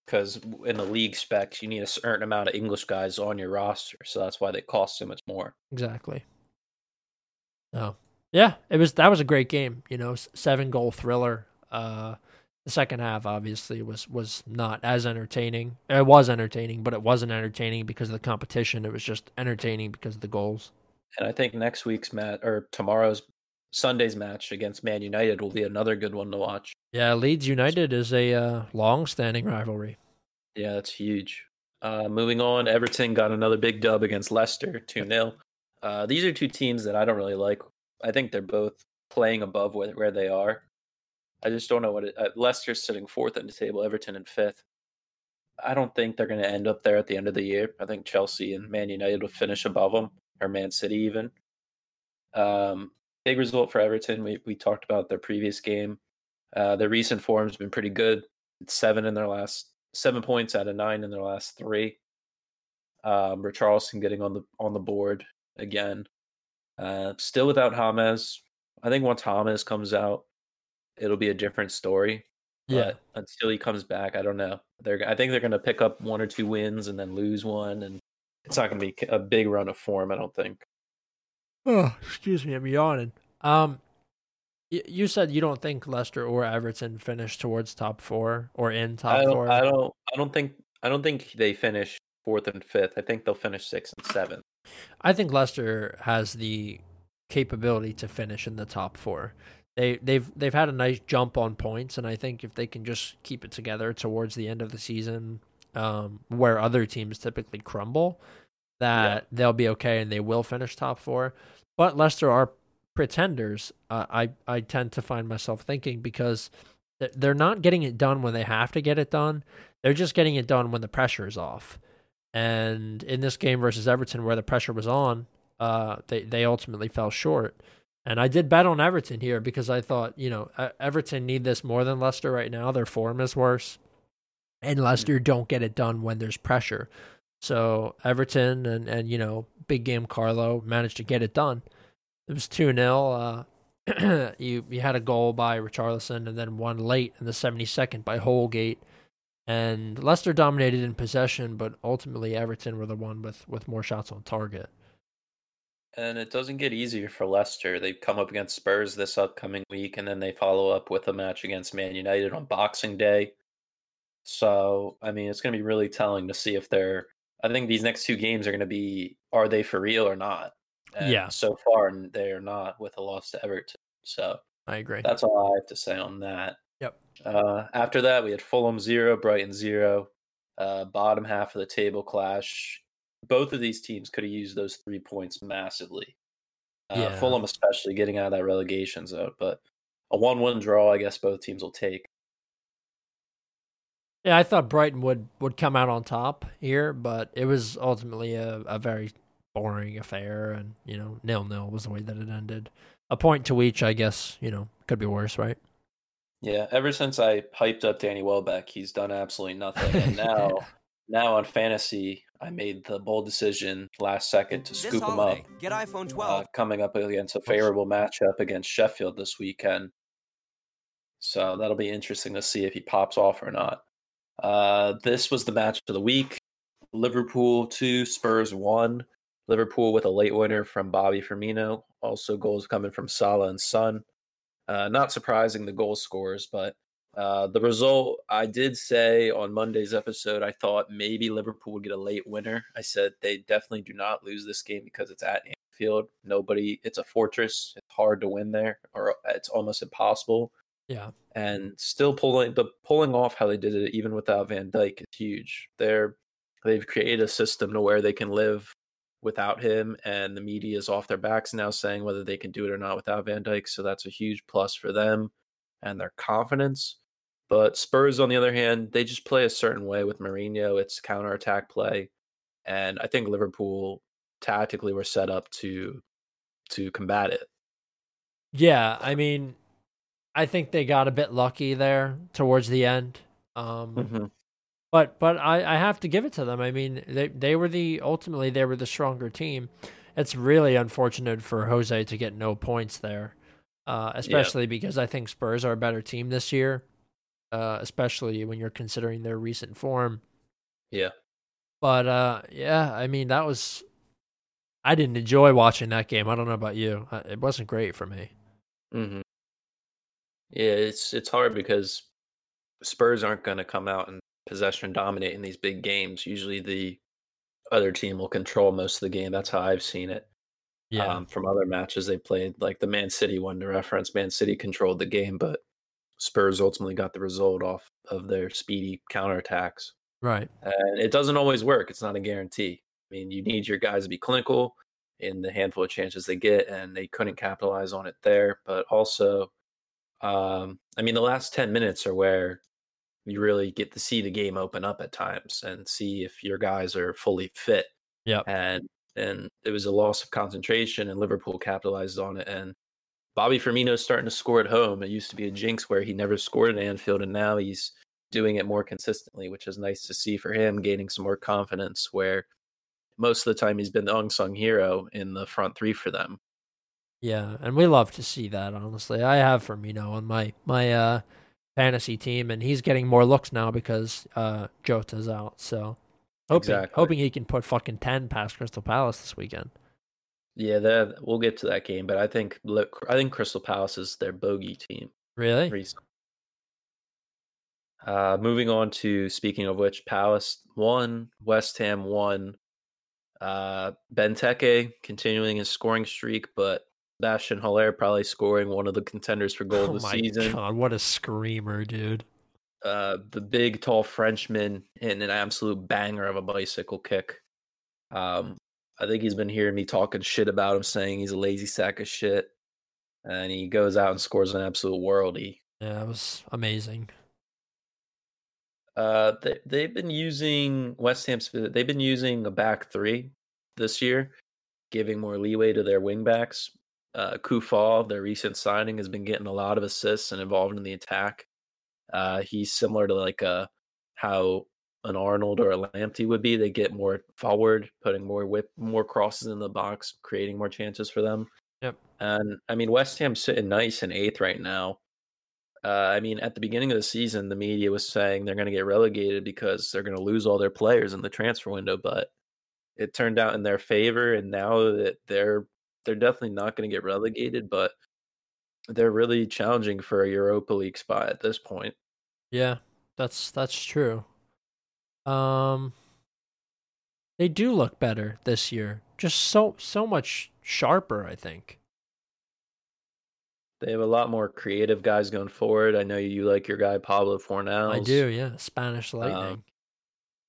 because in the league specs you need a certain amount of English guys on your roster, so that's why they cost so much more. Exactly. Oh, yeah, it was that was a great game. You know, seven goal thriller. Uh, the second half obviously was was not as entertaining. It was entertaining, but it wasn't entertaining because of the competition. It was just entertaining because of the goals. And I think next week's match or tomorrow's Sunday's match against Man United will be another good one to watch. Yeah, Leeds United is a uh, long-standing rivalry. Yeah, that's huge. Uh, moving on, Everton got another big dub against Leicester, 2 0. Uh, these are two teams that I don't really like. I think they're both playing above where, where they are. I just don't know what it. Uh, Leicester's sitting fourth in the table, Everton in fifth. I don't think they're going to end up there at the end of the year. I think Chelsea and Man United will finish above them, or Man City even. Um, big result for Everton. We we talked about their previous game. Uh, their recent form has been pretty good. It's seven in their last seven points out of nine in their last three. Um, Richarlison getting on the on the board again. Uh, still without James. I think once James comes out, it'll be a different story. Yeah. But until he comes back, I don't know. They're I think they're going to pick up one or two wins and then lose one, and it's not going to be a big run of form. I don't think. Oh, excuse me, I'm yawning. Um, you said you don't think Leicester or Everton finish towards top four or in top I four. I don't. I don't think. I don't think they finish fourth and fifth. I think they'll finish sixth and seventh. I think Leicester has the capability to finish in the top four. They they've they've had a nice jump on points, and I think if they can just keep it together towards the end of the season, um, where other teams typically crumble, that yeah. they'll be okay and they will finish top four. But Leicester are pretenders. Uh, I I tend to find myself thinking because they're not getting it done when they have to get it done. They're just getting it done when the pressure is off. And in this game versus Everton, where the pressure was on, uh, they they ultimately fell short. And I did bet on Everton here because I thought, you know, Everton need this more than Leicester right now. Their form is worse, and Leicester don't get it done when there's pressure. So Everton and and you know, big game Carlo managed to get it done. It was 2 0. Uh, you, you had a goal by Richarlison and then one late in the 72nd by Holgate. And Leicester dominated in possession, but ultimately Everton were the one with, with more shots on target. And it doesn't get easier for Leicester. They come up against Spurs this upcoming week, and then they follow up with a match against Man United on Boxing Day. So, I mean, it's going to be really telling to see if they're. I think these next two games are going to be are they for real or not? And yeah. So far, they are not with a loss to Everton. So I agree. That's all I have to say on that. Yep. Uh, after that, we had Fulham zero, Brighton zero. Uh, bottom half of the table clash. Both of these teams could have used those three points massively. Uh, yeah. Fulham, especially getting out of that relegation zone, but a one-one draw, I guess both teams will take. Yeah, I thought Brighton would would come out on top here, but it was ultimately a, a very boring affair, and you know, nil nil was the way that it ended. A point to each, I guess. You know, could be worse, right? Yeah. Ever since I hyped up Danny Welbeck, he's done absolutely nothing, and now. now on fantasy, I made the bold decision last second to scoop him up. Get iPhone 12. Uh, coming up against a favorable matchup against Sheffield this weekend. So that'll be interesting to see if he pops off or not. Uh, this was the match of the week. Liverpool 2, Spurs 1. Liverpool with a late winner from Bobby Firmino. Also, goals coming from Salah and Son. Uh, not surprising the goal scores, but uh, the result I did say on Monday's episode, I thought maybe Liverpool would get a late winner. I said they definitely do not lose this game because it's at Anfield. Nobody, it's a fortress. It's hard to win there, or it's almost impossible. Yeah. And still pulling the pulling off how they did it even without Van Dijk is huge. They're they've created a system to where they can live without him and the media is off their backs now saying whether they can do it or not without Van Dijk. So that's a huge plus for them and their confidence. But Spurs, on the other hand, they just play a certain way with Mourinho. It's counterattack play. And I think Liverpool tactically were set up to to combat it. Yeah, I mean, I think they got a bit lucky there towards the end. Um, mm-hmm. But but I, I have to give it to them. I mean, they they were the ultimately they were the stronger team. It's really unfortunate for Jose to get no points there, uh, especially yeah. because I think Spurs are a better team this year, uh, especially when you're considering their recent form. Yeah. But uh, yeah, I mean that was. I didn't enjoy watching that game. I don't know about you. Uh, it wasn't great for me. Mm-hmm. Yeah, it's it's hard because Spurs aren't going to come out and possession dominate in these big games. Usually, the other team will control most of the game. That's how I've seen it. Yeah. Um, from other matches they played, like the Man City one to reference, Man City controlled the game, but Spurs ultimately got the result off of their speedy counterattacks. Right. And it doesn't always work. It's not a guarantee. I mean, you need your guys to be clinical in the handful of chances they get, and they couldn't capitalize on it there. But also, um, I mean, the last 10 minutes are where you really get to see the game open up at times and see if your guys are fully fit. Yeah. And and it was a loss of concentration and Liverpool capitalized on it and Bobby Firmino's starting to score at home. It used to be a jinx where he never scored at Anfield and now he's doing it more consistently, which is nice to see for him gaining some more confidence where most of the time he's been the unsung hero in the front three for them. Yeah, and we love to see that. Honestly, I have Firmino on my my uh, fantasy team, and he's getting more looks now because uh, Jota's out. So hoping exactly. hoping he can put fucking ten past Crystal Palace this weekend. Yeah, that we'll get to that game, but I think look, I think Crystal Palace is their bogey team. Really? Uh, moving on to speaking of which, Palace won, West Ham won. Uh, Benteke continuing his scoring streak, but Bastien Haller probably scoring one of the contenders for goal oh of the season. God, what a screamer, dude. Uh, the big, tall Frenchman in an absolute banger of a bicycle kick. Um, I think he's been hearing me talking shit about him, saying he's a lazy sack of shit. And he goes out and scores an absolute worldie. Yeah, it was amazing. Uh, they they've been using West Ham. They've been using a back three this year, giving more leeway to their wingbacks uh, Coufal, their recent signing, has been getting a lot of assists and involved in the attack. Uh, he's similar to like a, uh, how an Arnold or a Lamptey would be. They get more forward, putting more whip, more crosses in the box, creating more chances for them. Yep. And I mean, West Ham's sitting nice in eighth right now. Uh, I mean, at the beginning of the season, the media was saying they're going to get relegated because they're going to lose all their players in the transfer window, but it turned out in their favor. And now that they're they're definitely not going to get relegated, but they're really challenging for a Europa League spot at this point. Yeah, that's that's true. Um, they do look better this year. Just so so much sharper, I think. They have a lot more creative guys going forward. I know you like your guy Pablo Fornals. I do, yeah. Spanish Um, Lightning.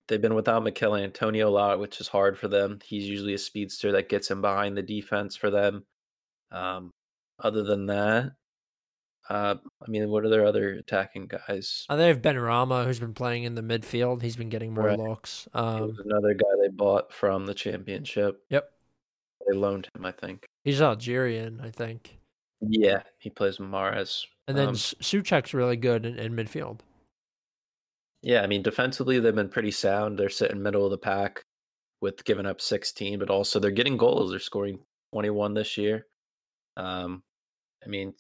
They've been without Michail Antonio a lot, which is hard for them. He's usually a speedster that gets him behind the defense for them. Um, other than that, uh, I mean, what are their other attacking guys? Uh, they have Benrahma, who's been playing in the midfield. He's been getting more Right. looks. Um, another guy they bought from the championship. yep, They loaned him, I think. he's Algerian, I think. Yeah, he plays Mahrez. And then Um, Soucek's really good in, in midfield. Yeah, I mean, defensively they've been pretty sound. They're sitting middle of the pack with giving up 16, but also they're getting goals. They're scoring 21 this year. Um, I mean,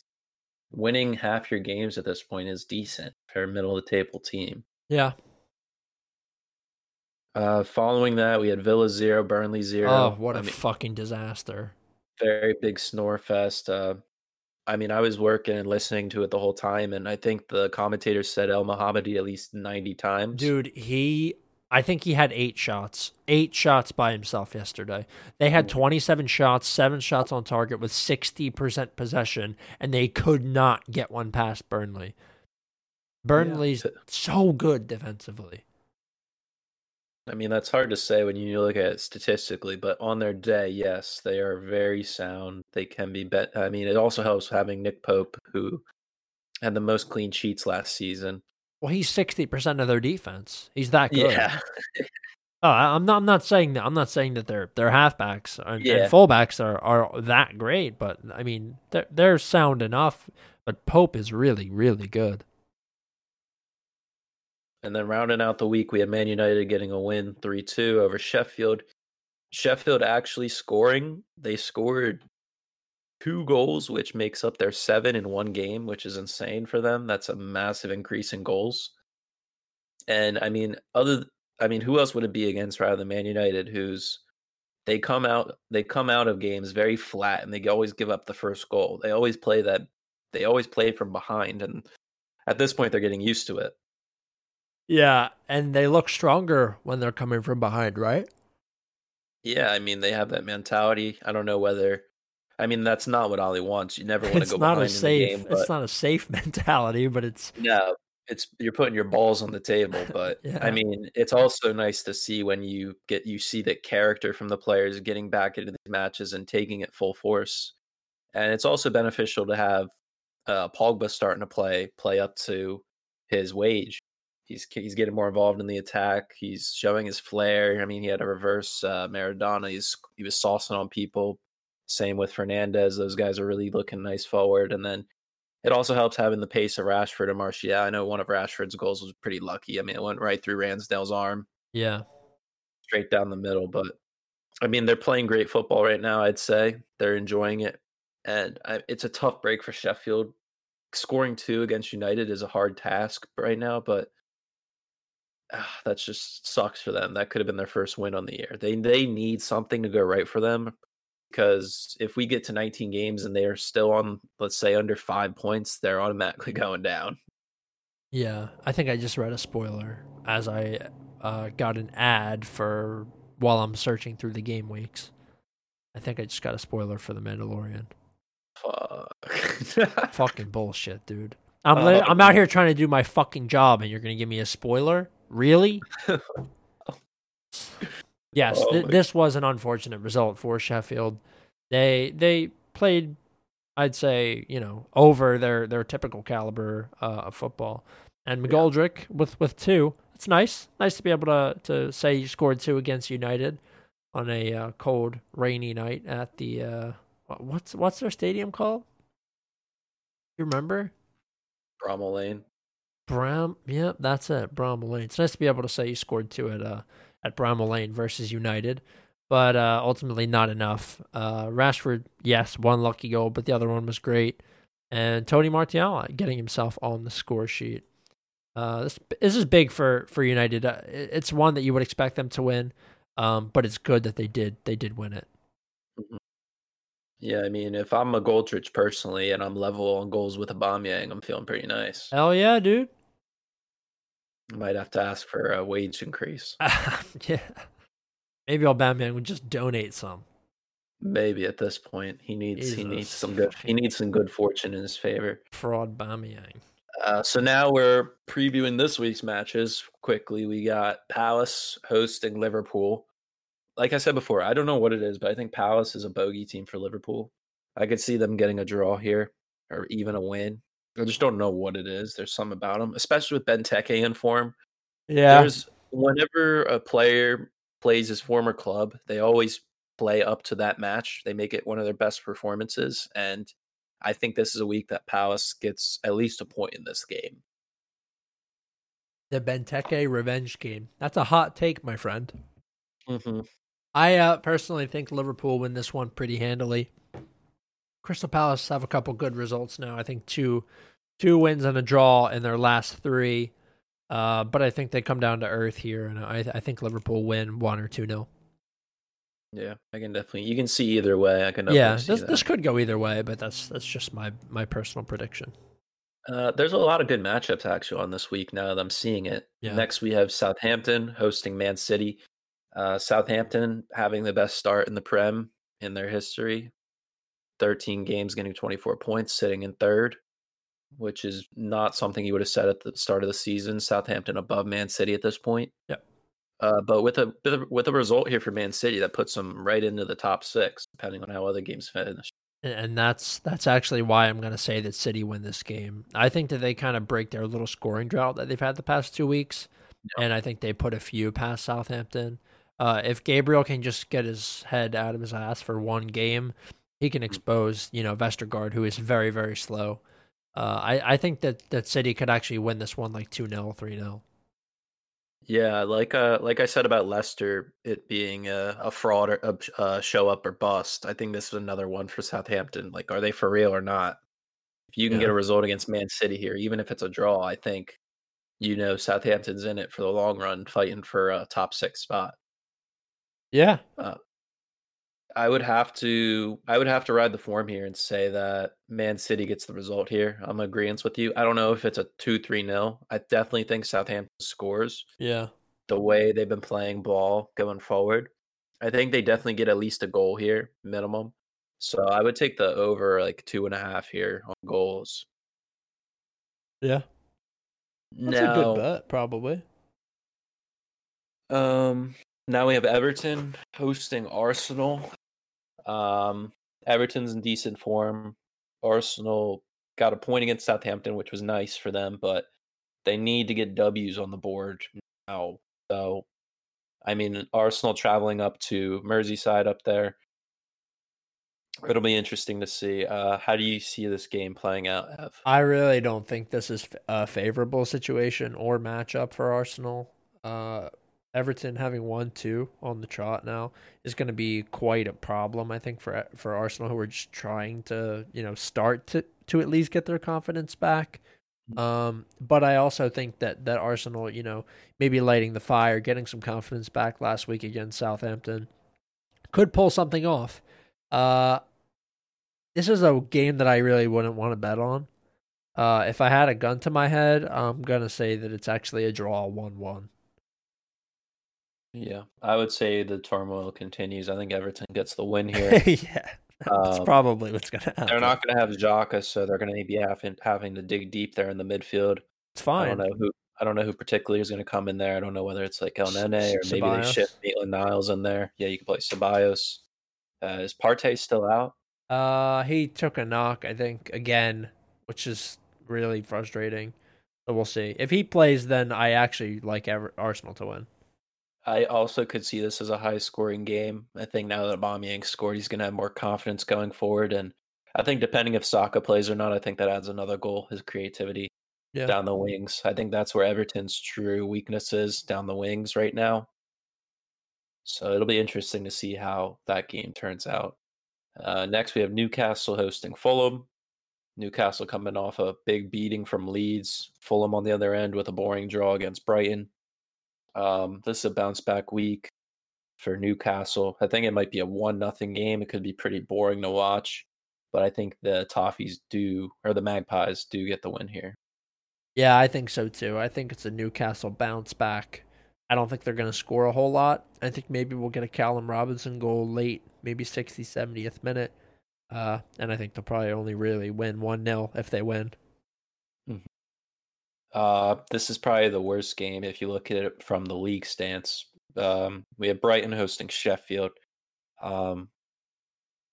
winning half your games at this point is decent for a middle of the table team. Yeah. Uh, following that, we had Villa zero, Burnley zero. Oh, what a I mean, fucking disaster. very big snore fest. Uh, I mean, I was working and listening to it the whole time, and I think the commentator said Elmohamady at least 90 times. Dude, he I think he had 8 shots. 8 shots by himself yesterday. They had mm. 27 shots, 7 shots on target with 60% possession and they could not get one past Burnley. Burnley's t- so good defensively. I mean, that's hard to say when you look at it statistically, but on their day, yes, they are very sound. They can be bet. I mean, it also helps having Nick Pope, who had the most clean sheets last season. Well, he's 60% of their defense. He's that good. Yeah, Oh, I'm not. I'm not saying that. I'm not saying that their their halfbacks and, Yeah. and fullbacks are, are that great, but I mean they're they're sound enough. But Pope is really really good. And then rounding out the week, we had Man United getting a win, three two over Sheffield. Sheffield actually scoring. They scored two goals, which makes up their seven in one game, which is insane for them. That's a massive increase in goals. And I mean, other, I mean, who else would it be against rather than Man United, who's they come out, they come out of games very flat, and they always give up the first goal. They always play that, they always play from behind, and at this point, they're getting used to it. Yeah, and they look stronger when they're coming from behind, right? Yeah, I mean, they have that mentality. I don't know whether, I mean, that's not what Ole wants. You never want to go behind a in the game, but it's not a safe mentality, but it's No, it's you're putting your balls on the table, but Yeah. I mean, it's also nice to see when you get you see the character from the players getting back into these matches and taking it full force. And it's also beneficial to have uh, Pogba starting to play play up to his wage. He's he's getting more involved in the attack. He's showing his flair. I mean, he had a reverse uh, Maradona. He's he was saucing on people. Same with Fernandes. Those guys are really looking nice forward. And then it also helps having the pace of Rashford and Martial. I know one of Rashford's goals was pretty lucky. I mean, it went right through Ramsdale's arm, yeah. straight down the middle. But I mean, they're playing great football right now. I'd say they're enjoying it, and I, it's a tough break for Sheffield. Scoring two against United is a hard task right now, but ah, that's just sucks for them. That could have been their first win on the year. They they need something to go right for them because if we get to 19 games and they are still on, let's say, under five points, they're automatically going down. Yeah, I think I just read a spoiler as I uh, got an ad for while I'm searching through the game weeks. I think I just got a spoiler for the Mandalorian. Fuck. Fucking bullshit, dude. I'm li- I'm out here trying to do my fucking job, and you're gonna give me a spoiler? Really? yes, Oh th- this was an unfortunate result for Sheffield. They they played, I'd say, you know, over their their typical caliber uh, of football. And Yeah. McGoldrick with with two. It's nice, nice to be able to to say you scored two against United on a uh, cold, rainy night at the uh, what's what's their stadium called? You remember? Bramall Lane. Bram, yep, that's it. Bramall Lane. It's nice to be able to say you scored two at uh at Bramall Lane versus United. but uh, ultimately not enough. Uh, Rashford, yes, one lucky goal, but the other one was great. And Tony Martial getting himself on the score sheet. Uh, this this is big for for United. Uh, it's one that you would expect them to win, um, but it's good that they did they did win it. Mm-hmm. Yeah, I mean, if I'm McGoldrick personally and I'm level on goals with Aubameyang, I'm feeling pretty nice. Hell yeah, dude! Might have to ask for a wage increase. yeah, maybe Aubameyang would just donate some. Maybe at this point, he needs Jesus. he needs some good he needs some good fortune in his favor. Fraud Aubameyang. Uh, so now we're previewing this week's matches quickly. We got Palace hosting Liverpool. Like I said before, I don't know what it is, but I think Palace is a bogey team for Liverpool. I could see them getting a draw here or even a win. I just don't know what it is. There's some about them, especially with Benteke in form. Yeah. There's whenever a player plays his former club, they always play up to that match. They make it one of their best performances. And I think this is a week that Palace gets at least a point in this game. The Benteke revenge game. That's a hot take, my friend. Mm-hmm. I uh, personally think Liverpool win this one pretty handily. Crystal Palace have a couple good results now. I think two two wins and a draw in their last three. Uh, but I think they come down to earth here, and I, I think Liverpool win one or two nil. Yeah, I can definitely. You can see either way. I can. Yeah, this this could go either way, but that's that's just my my personal prediction. Uh, there's a lot of good matchups actually on this week. Now that I'm seeing it. Yeah. Next we have Southampton hosting Man City. Uh, Southampton having the best start in the Prem in their history. 13 games, getting 24 points, sitting in third, which is not something you would have said at the start of the season. Southampton above Man City at this point. Yep. Uh, but with a with a result here for Man City that puts them right into the top six, depending on how other games finish. And that's that's actually why I'm going to say that City win this game. I think that they kind of break their little scoring drought that they've had the past two weeks, and I think they put a few past Southampton. Uh, if Gabriel can just get his head out of his ass for one game, he can expose you know Vestergaard, who is very very slow. Uh, I I think that that City could actually win this one like two 0 three 0 yeah, like uh, like I said about Leicester, it being a, a fraud or a, a show up or bust. I think this is another one for Southampton. Like, are they for real or not? If you can yeah. get a result against Man City here, even if it's a draw, I think you know Southampton's in it for the long run, fighting for a top six spot. Yeah, uh, I would have to I would have to ride the form here and say that Man City gets the result here. I'm agreeing with you. I don't know if it's a 2-3 nil. I definitely think Southampton scores. Yeah. The way they've been playing ball going forward. I think they definitely get at least a goal here, minimum. So I would take the over like two and a half here on goals. Yeah. That's now, a good bet, probably. Um now we have Everton hosting Arsenal. Um, Everton's in decent form. Arsenal got a point against Southampton, which was nice for them, but they need to get W's on the board now. So, I mean, Arsenal traveling up to Merseyside up there. It'll be interesting to see. Uh, how do you see this game playing out, Ev? I really don't think this is a favorable situation or matchup for Arsenal. Uh, Everton having one two on the trot now is going to be quite a problem, I think, for for Arsenal who are just trying to you know start to to at least get their confidence back. Mm-hmm. Um, but I also think that that Arsenal, you know, maybe lighting the fire, getting some confidence back last week against Southampton, could pull something off. Uh, this is a game that I really wouldn't want to bet on. Uh, if I had a gun to my head, I'm gonna say that it's actually a draw, one-one. Yeah, I would say the turmoil continues. I think Everton gets the win here. yeah, that's um, probably what's going to happen. They're not going to have Xhaka, so they're going to be having having to dig deep there in the midfield. It's fine. I don't know who. I don't know who particularly is going to come in there. I don't know whether it's like Elneny or maybe they shift Maitland Niles in there. Yeah, you can play Ceballos. Uh, is Partey still out? Uh, he took a knock, I think, again, which is really frustrating. So we'll see. If he plays, then I actually like Ever- Arsenal to win. I also could see this as a high scoring game. I think now that Aubameyang scored, he's going to have more confidence going forward. And I think depending if Saka plays or not, I think that adds another goal, his creativity yeah. down the wings. I think that's where Everton's true weakness is down the wings right now. So it'll be interesting to see how that game turns out. Uh, next, we have Newcastle hosting Fulham. Newcastle coming off a big beating from Leeds. Fulham on the other end with a boring draw against Brighton. Um, this is a bounce back week for Newcastle. I think it might be a one nothing game. It could be pretty boring to watch, but I think the Toffees do or the Magpies do get the win here. Yeah, I think so too. I think it's a Newcastle bounce back. I don't think they're going to score a whole lot. I think maybe we'll get a Callum Robinson goal late, maybe 60, 70th minute. Uh, and I think they'll probably only really win 1 0 if they win. Mm-hmm. Uh, this is probably the worst game if you look at it from the league stance. Um, we have Brighton hosting Sheffield. Um,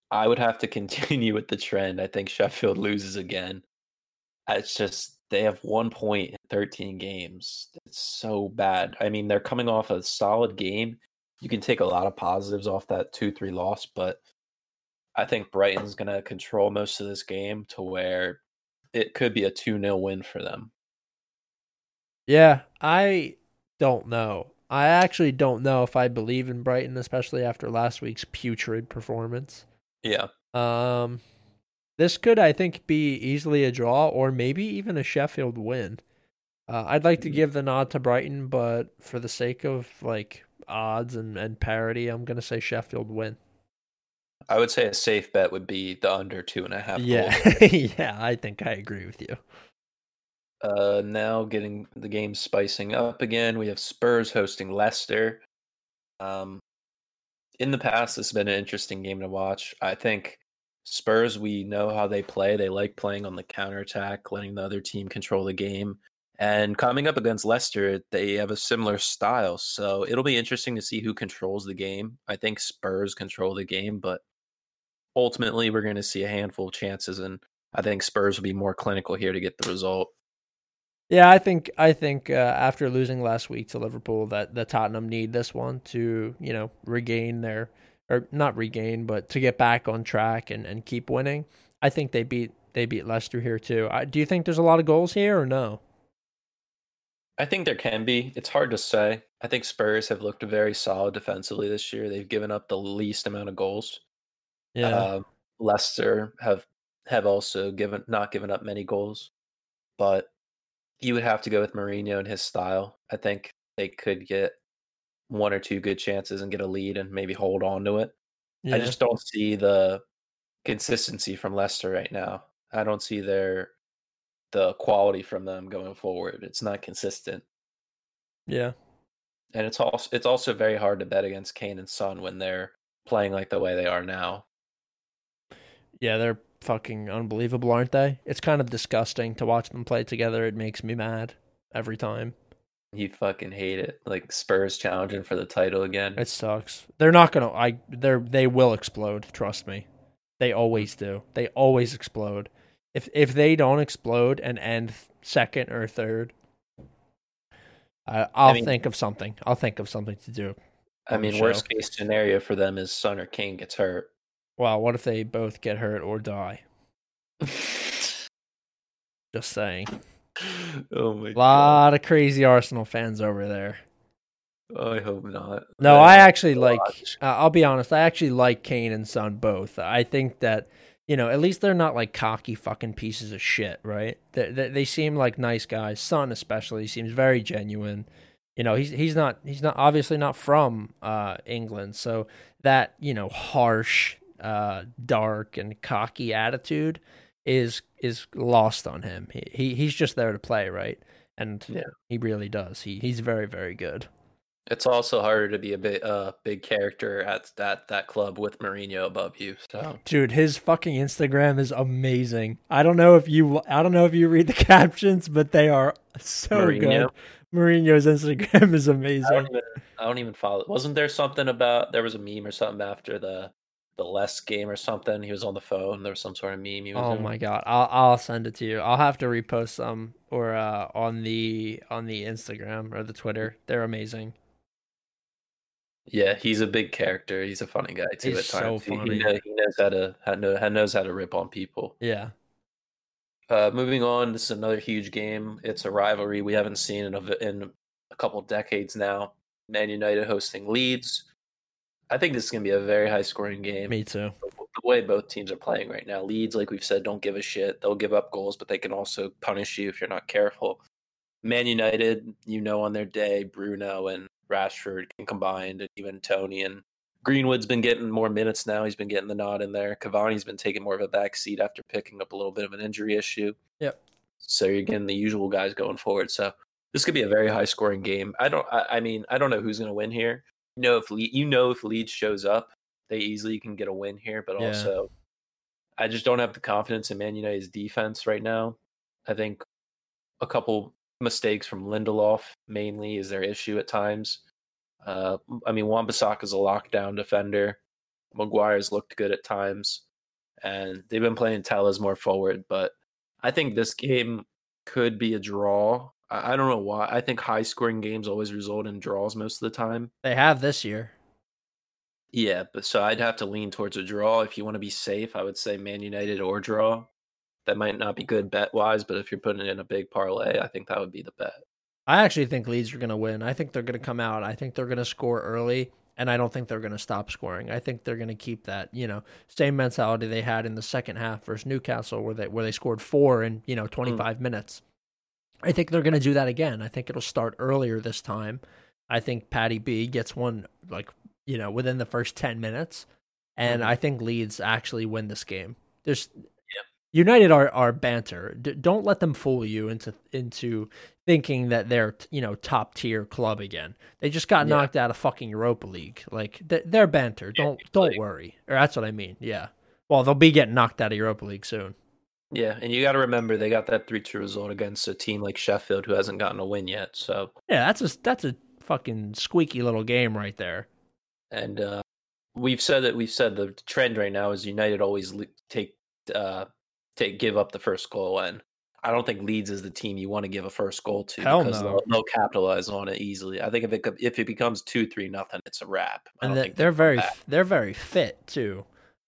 I would have to continue with the trend. I think Sheffield loses again. It's just they have one point in 13 games. It's so bad. I mean, they're coming off a solid game. You can take a lot of positives off that 2 3 loss, but I think Brighton's going to control most of this game to where it could be a 2 0 win for them. Yeah, I don't know. I actually don't know if I believe in Brighton, especially after last week's putrid performance. Yeah. Um, this could, I think, be easily a draw or maybe even a Sheffield win. Uh, I'd like to mm-hmm. give the nod to Brighton, but for the sake of like odds and, and parity, I'm gonna say Sheffield win. I would say a safe bet would be the under two and a half. Yeah, yeah, I think I agree with you. Uh, now getting the game spicing up again. We have Spurs hosting Leicester. Um, in the past, this has been an interesting game to watch. I think Spurs, we know how they play. They like playing on the counterattack, letting the other team control the game. And coming up against Leicester, they have a similar style. So it'll be interesting to see who controls the game. I think Spurs control the game, but ultimately we're going to see a handful of chances and I think Spurs will be more clinical here to get the result. Yeah, I think I think uh, after losing last week to Liverpool that the Tottenham need this one to, you know, regain their or not regain, but to get back on track and, and keep winning. I think they beat they beat Leicester here too. I, do you think there's a lot of goals here or no? I think there can be. It's hard to say. I think Spurs have looked very solid defensively this year. They've given up the least amount of goals. Yeah. Uh, Leicester have have also given not given up many goals, but you would have to go with Mourinho and his style. I think they could get one or two good chances and get a lead and maybe hold on to it. Yeah. I just don't see the consistency from Leicester right now. I don't see their the quality from them going forward. It's not consistent. Yeah. And it's also it's also very hard to bet against Kane and Son when they're playing like the way they are now. Yeah, they're fucking unbelievable, aren't they? It's kind of disgusting to watch them play together. It makes me mad every time. You fucking hate it. Like Spurs challenging for the title again. It sucks. They're not gonna. I. They're. They will explode. Trust me. They always do. They always explode. If if they don't explode and end second or third, uh, I'll I mean, think of something. I'll think of something to do. I mean, worst case scenario for them is Son or Kane gets hurt. Well, what if they both get hurt or die? Just saying. oh my A lot God. of crazy Arsenal fans over there. I hope not. No, I, I actually like. Uh, I'll be honest. I actually like Kane and Son both. I think that you know, at least they're not like cocky fucking pieces of shit, right? They, they, they seem like nice guys. Son especially seems very genuine. You know, he's he's not he's not obviously not from uh, England, so that you know harsh, uh, dark, and cocky attitude is is lost on him. He, he he's just there to play, right? And yeah. he really does. He he's very very good. It's also harder to be a big uh big character at that that club with Mourinho above you. So Dude, his fucking Instagram is amazing. I don't know if you I don't know if you read the captions, but they are so Mourinho. good. Mourinho's Instagram is amazing. I don't, even, I don't even follow. Wasn't there something about there was a meme or something after the the less game or something. He was on the phone. There was some sort of meme. He was oh my god! I'll I'll send it to you. I'll have to repost some or uh, on the on the Instagram or the Twitter. They're amazing. Yeah, he's a big character. He's a funny guy too. He's at times. so funny. He, he, knows, he knows how to how know, knows how to rip on people. Yeah. Uh, moving on, this is another huge game. It's a rivalry we haven't seen in a in a couple decades now. Man United hosting Leeds. I think this is going to be a very high scoring game. Me too. The way both teams are playing right now, Leeds, like we've said, don't give a shit. They'll give up goals, but they can also punish you if you're not careful. Man United, you know, on their day, Bruno and Rashford can combine, and even Tony and Greenwood's been getting more minutes now. He's been getting the nod in there. Cavani's been taking more of a back seat after picking up a little bit of an injury issue. Yep. So you're getting the usual guys going forward. So this could be a very high scoring game. I don't. I, I mean, I don't know who's going to win here. You know, if Le- you know if Leeds shows up, they easily can get a win here. But Yeah. also, I just don't have the confidence in Man United's defense right now. I think a couple mistakes from Lindelof mainly is their issue at times. Uh, I mean, Wan-Bissaka's a lockdown defender. Maguire's looked good at times, and they've been playing Telles more forward. But I think this game could be a draw. I, I don't know why. I think high-scoring games always result in draws most of the time. They have this year. Yeah, but so I'd have to lean towards a draw. If you want to be safe, I would say Man United or draw. That might not be good bet wise, but if you're putting it in a big parlay, I think that would be the bet. I actually think Leeds are going to win. I think they're going to come out. I think they're going to score early, and I don't think they're going to stop scoring. I think they're going to keep that, you know, same mentality they had in the second half versus Newcastle, where they where they scored four in you know mm. 25 minutes. I think they're going to do that again. I think it'll start earlier this time. I think Patty B gets one like you know within the first 10 minutes, and Mhm. I think Leeds actually win this game. There's United are are banter. D- don't let them fool you into into thinking that they're you know top tier club again. They just got Yeah. knocked out of fucking Europa League. Like th- they're banter. Don't don't like- worry. Or that's what I mean. Yeah. Well, they'll be getting knocked out of Europa League soon. Yeah, and you got to remember they got that three-two result against a team like Sheffield who hasn't gotten a win yet. So, Yeah, that's a that's a fucking squeaky little game right there. and uh, we've said that we've said the trend right now is United always take uh, take give up the first goal, and I don't think Leeds is the team you want to give a first goal to Hell because no. they'll, they'll capitalize on it easily. I think if it if it becomes two three nothing, it's a wrap. I And don't they, think they're very back. they're very fit too.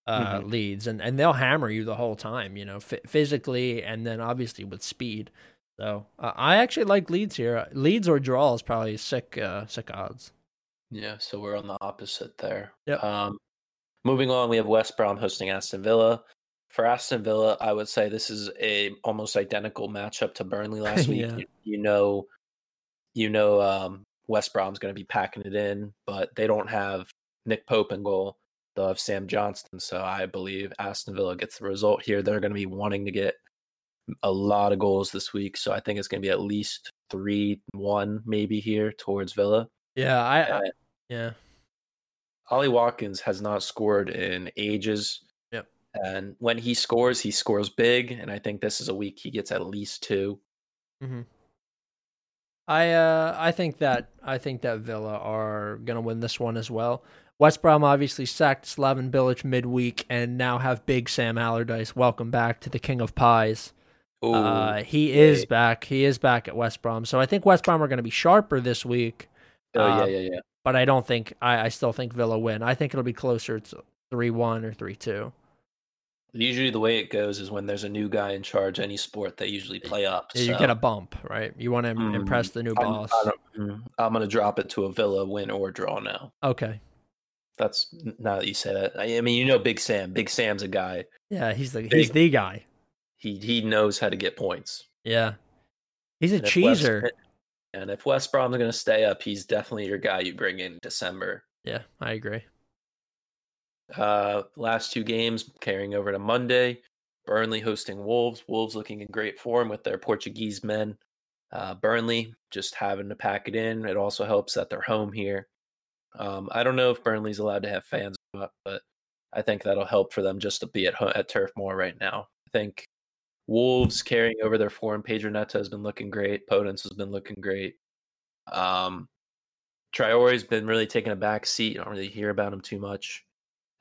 Uh, Mhm. Leeds and and they'll hammer you the whole time. You know, f- physically and then obviously with speed. So uh, I actually like Leeds here. Leeds or draw is probably sick uh, sick odds. Yeah, so we're on the opposite there. Yep. Um, moving on, we have West Brom hosting Aston Villa. For Aston Villa, I would say this is a almost identical matchup to Burnley last week. Yeah. you, you know, you know, um, West Brom's going to be packing it in, but they don't have Nick Pope in goal. They'll have Sam Johnstone, so I believe Aston Villa gets the result here. They're going to be wanting to get a lot of goals this week, so I think it's going to be at least three one maybe here towards Villa. Yeah, I, I yeah. Ollie Watkins has not scored in ages. Yep. And when he scores, he scores big. And I think this is a week he gets at least two. mm-hmm. I uh I think that I think that Villa are gonna win this one as well. West Brom obviously sacked Slaven Bilic midweek and now have Big Sam Allardyce. Welcome back to the King of Pies. Ooh, Uh, he is back. He is back at West Brom. So I think West Brom are going to be sharper this week, oh, yeah, yeah, yeah. but I don't think I, I still think Villa win. I think it'll be closer to three one or three two. Usually the way it goes is when there's a new guy in charge any sport, they usually play up. You get a bump, right? You want to Mm, impress the new I'm, boss. I don't- mm, I'm going to drop it to a Villa win or draw now. Okay. That's now that you say that. I, I mean, you know, Big Sam. Big Sam's a guy. Yeah, he's the he's the guy. He he knows how to get points. Yeah. He's a And if West- cheeser. and if West Brom's going to stay up, he's definitely your guy you bring in December. Yeah, I agree. Uh, last two games carrying over to Monday. Burnley hosting Wolves. Wolves looking in great form with their Portuguese men. Uh, Burnley just having to pack it in. It also helps that they're home here. Um, I don't know if Burnley's allowed to have fans, but but I think that'll help for them just to be at at Turf Moor right now. I think Wolves carrying over their form. Pedro Neto has been looking great. Podence has been looking great. Um, Traore's been really taking a back seat. You don't really hear about him too much.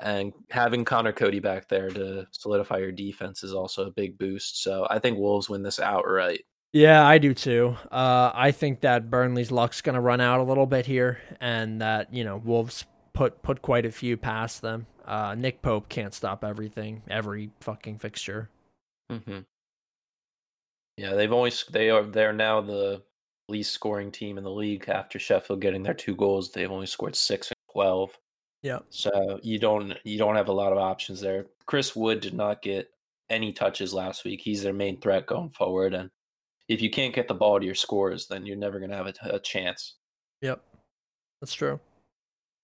And having Conor Coady back there to solidify your defense is also a big boost. So I think Wolves win this outright. Yeah, I do too. Uh, I think that Burnley's luck's going to run out a little bit here, and that you know Wolves put put quite a few past them. Uh, Nick Pope can't stop everything, every fucking fixture. Mm-hmm. Yeah, they've only they are they're now the least scoring team in the league after Sheffield getting their two goals. They've only scored six and twelve. Yeah. So you don't you don't have a lot of options there. Chris Wood did not get any touches last week. He's their main threat going forward, and if you can't get the ball to your scores, then you're never going to have a, a, chance. Yep, that's true.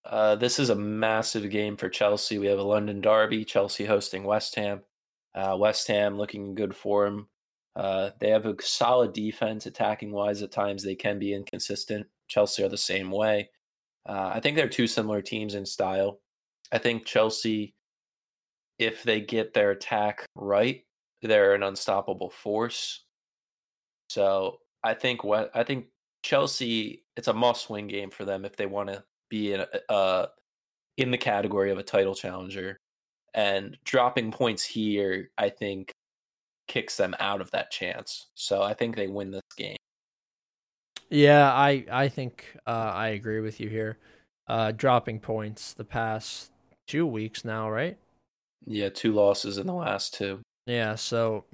Uh, this is a massive game for Chelsea. We have a London derby. Chelsea hosting West Ham. Uh, West Ham looking in good form. Uh, they have a solid defense, attacking wise. At times, they can be inconsistent. Chelsea are the same way. Uh, I think they're two similar teams in style. I think Chelsea, if they get their attack right, they're an unstoppable force. So I think what I think Chelsea, it's a must-win game for them if they want to be in uh in the category of a title challenger. And dropping points here, I think, kicks them out of that chance. So I think they win this game. Yeah, I I think uh, I agree with you here. Uh, dropping points the past two weeks now, right? Yeah, two losses in the last two. Yeah, so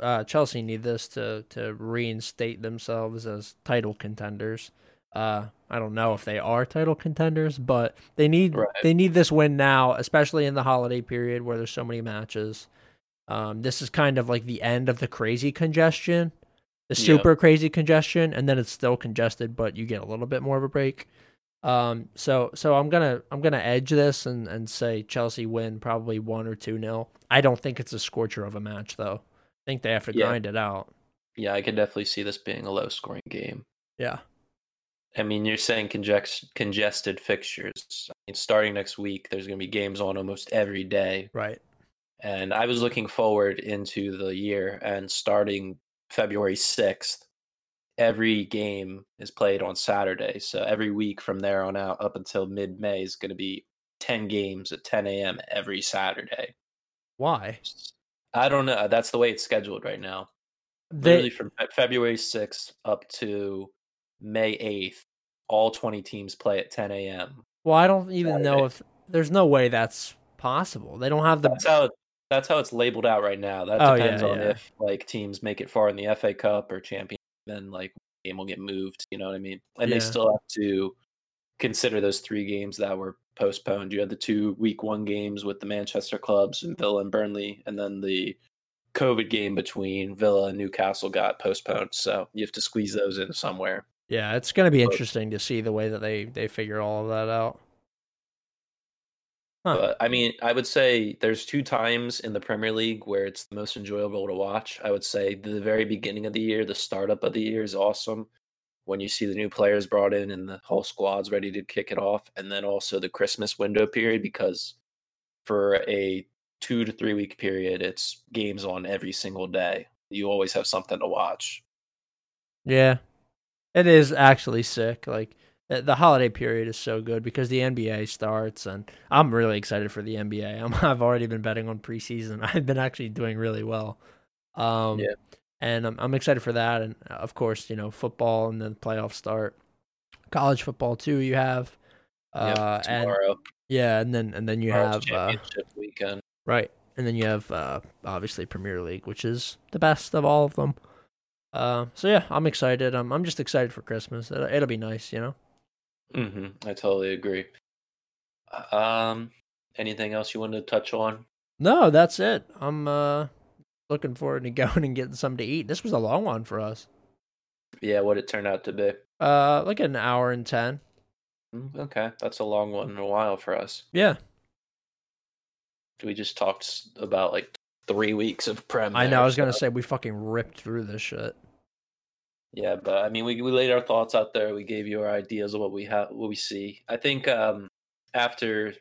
uh, Chelsea need this to to reinstate themselves as title contenders. Uh, I don't know if they are title contenders, but they need right. they need this win now, especially in the holiday period where there's so many matches. Um, this is kind of like the end of the crazy congestion, the super yep. crazy congestion, and then it's still congested, but you get a little bit more of a break. Um, so so I'm gonna I'm gonna edge this and and say Chelsea win probably one or two nil. I don't think it's a scorcher of a match though. I think they have to yeah. grind it out. Yeah, I can definitely see this being a low scoring game. Yeah. I mean, you're saying congest- congested fixtures. I mean, starting next week, there's going to be games on almost every day. Right. And I was looking forward into the year, and starting February 6th, every game is played on Saturday. So every week from there on out, up until mid May, is going to be 10 games at 10 a.m. every Saturday. Why? I don't know. That's the way it's scheduled right now. They, Literally from February 6th up to May 8th, all 20 teams play at 10 a.m. Well, I don't even Saturday. know if there's no way that's possible. They don't have the. That's how, that's how it's labeled out right now. That oh, depends yeah, on yeah. if like teams make it far in the FA Cup or champion, Then like game will get moved. You know what I mean? And yeah. they still have to consider those three games that were postponed. You had the two week one games with the Manchester clubs and Villa and Burnley, and then the COVID game between Villa and Newcastle got postponed. So you have to squeeze those in somewhere. Yeah, it's going to be interesting to see the way that they they figure all of that out. Huh. But I mean, I would say there's two times in the Premier League where it's the most enjoyable to watch. I would say the very beginning of the year, the startup of the year is awesome when you see the new players brought in and the whole squad's ready to kick it off, and then also the Christmas window period because for a two to three week period, it's games on every single day. You always have something to watch. Yeah, it is actually sick. Like the holiday period is so good because the NBA starts, and I'm really excited for the NBA. I'm, I've already been betting on preseason. I've been actually doing really well. Um, yeah. And I'm, I'm excited for that. And of course, you know, football and then playoffs start. College football too. You have, uh, tomorrow. And, yeah, and then and then you Tomorrow's have uh, championship uh, weekend. Right, and then you have uh, obviously Premier League, which is the best of all of them. Uh, so yeah, I'm excited. I'm I'm just excited for Christmas. It'll, it'll be nice, you know. hmm I totally agree. Um, anything else you wanted to touch on? No, that's it. I'm uh looking forward to going and getting something to eat. This was a long one for us. Yeah, what it turned out to be? Uh, like an hour and ten. Mm, okay, that's a long one in a while for us. Yeah. We just talked about like three weeks of prem. I know. I was gonna say we fucking ripped through this shit. Yeah, but I mean, we we laid our thoughts out there. We gave you our ideas of what we have, what we see. I think um, after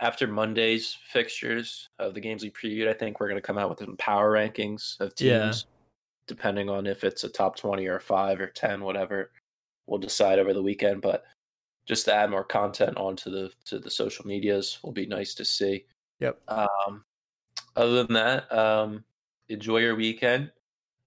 after Monday's fixtures of the games we previewed, I think we're going to come out with some power rankings of teams, yeah. depending on if it's a top twenty or a five or ten, whatever. We'll decide over the weekend, but just to add more content onto the to the social medias will be nice to see. Yep. Um, other than that, um, enjoy your weekend.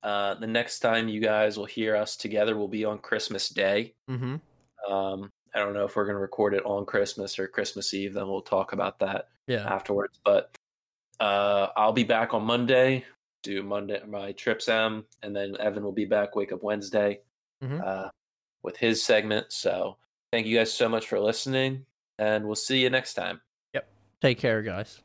Uh, the next time you guys will hear us together will be on Christmas Day. Mm-hmm. Um, I don't know if we're going to record it on Christmas or Christmas Eve. Then we'll talk about that yeah. afterwards. But uh, I'll be back on Monday. Do Monday my trips M, and then Evan will be back. Wake up Wednesday mm-hmm. uh, with his segment. So thank you guys so much for listening, and we'll see you next time. Yep. Take care, guys.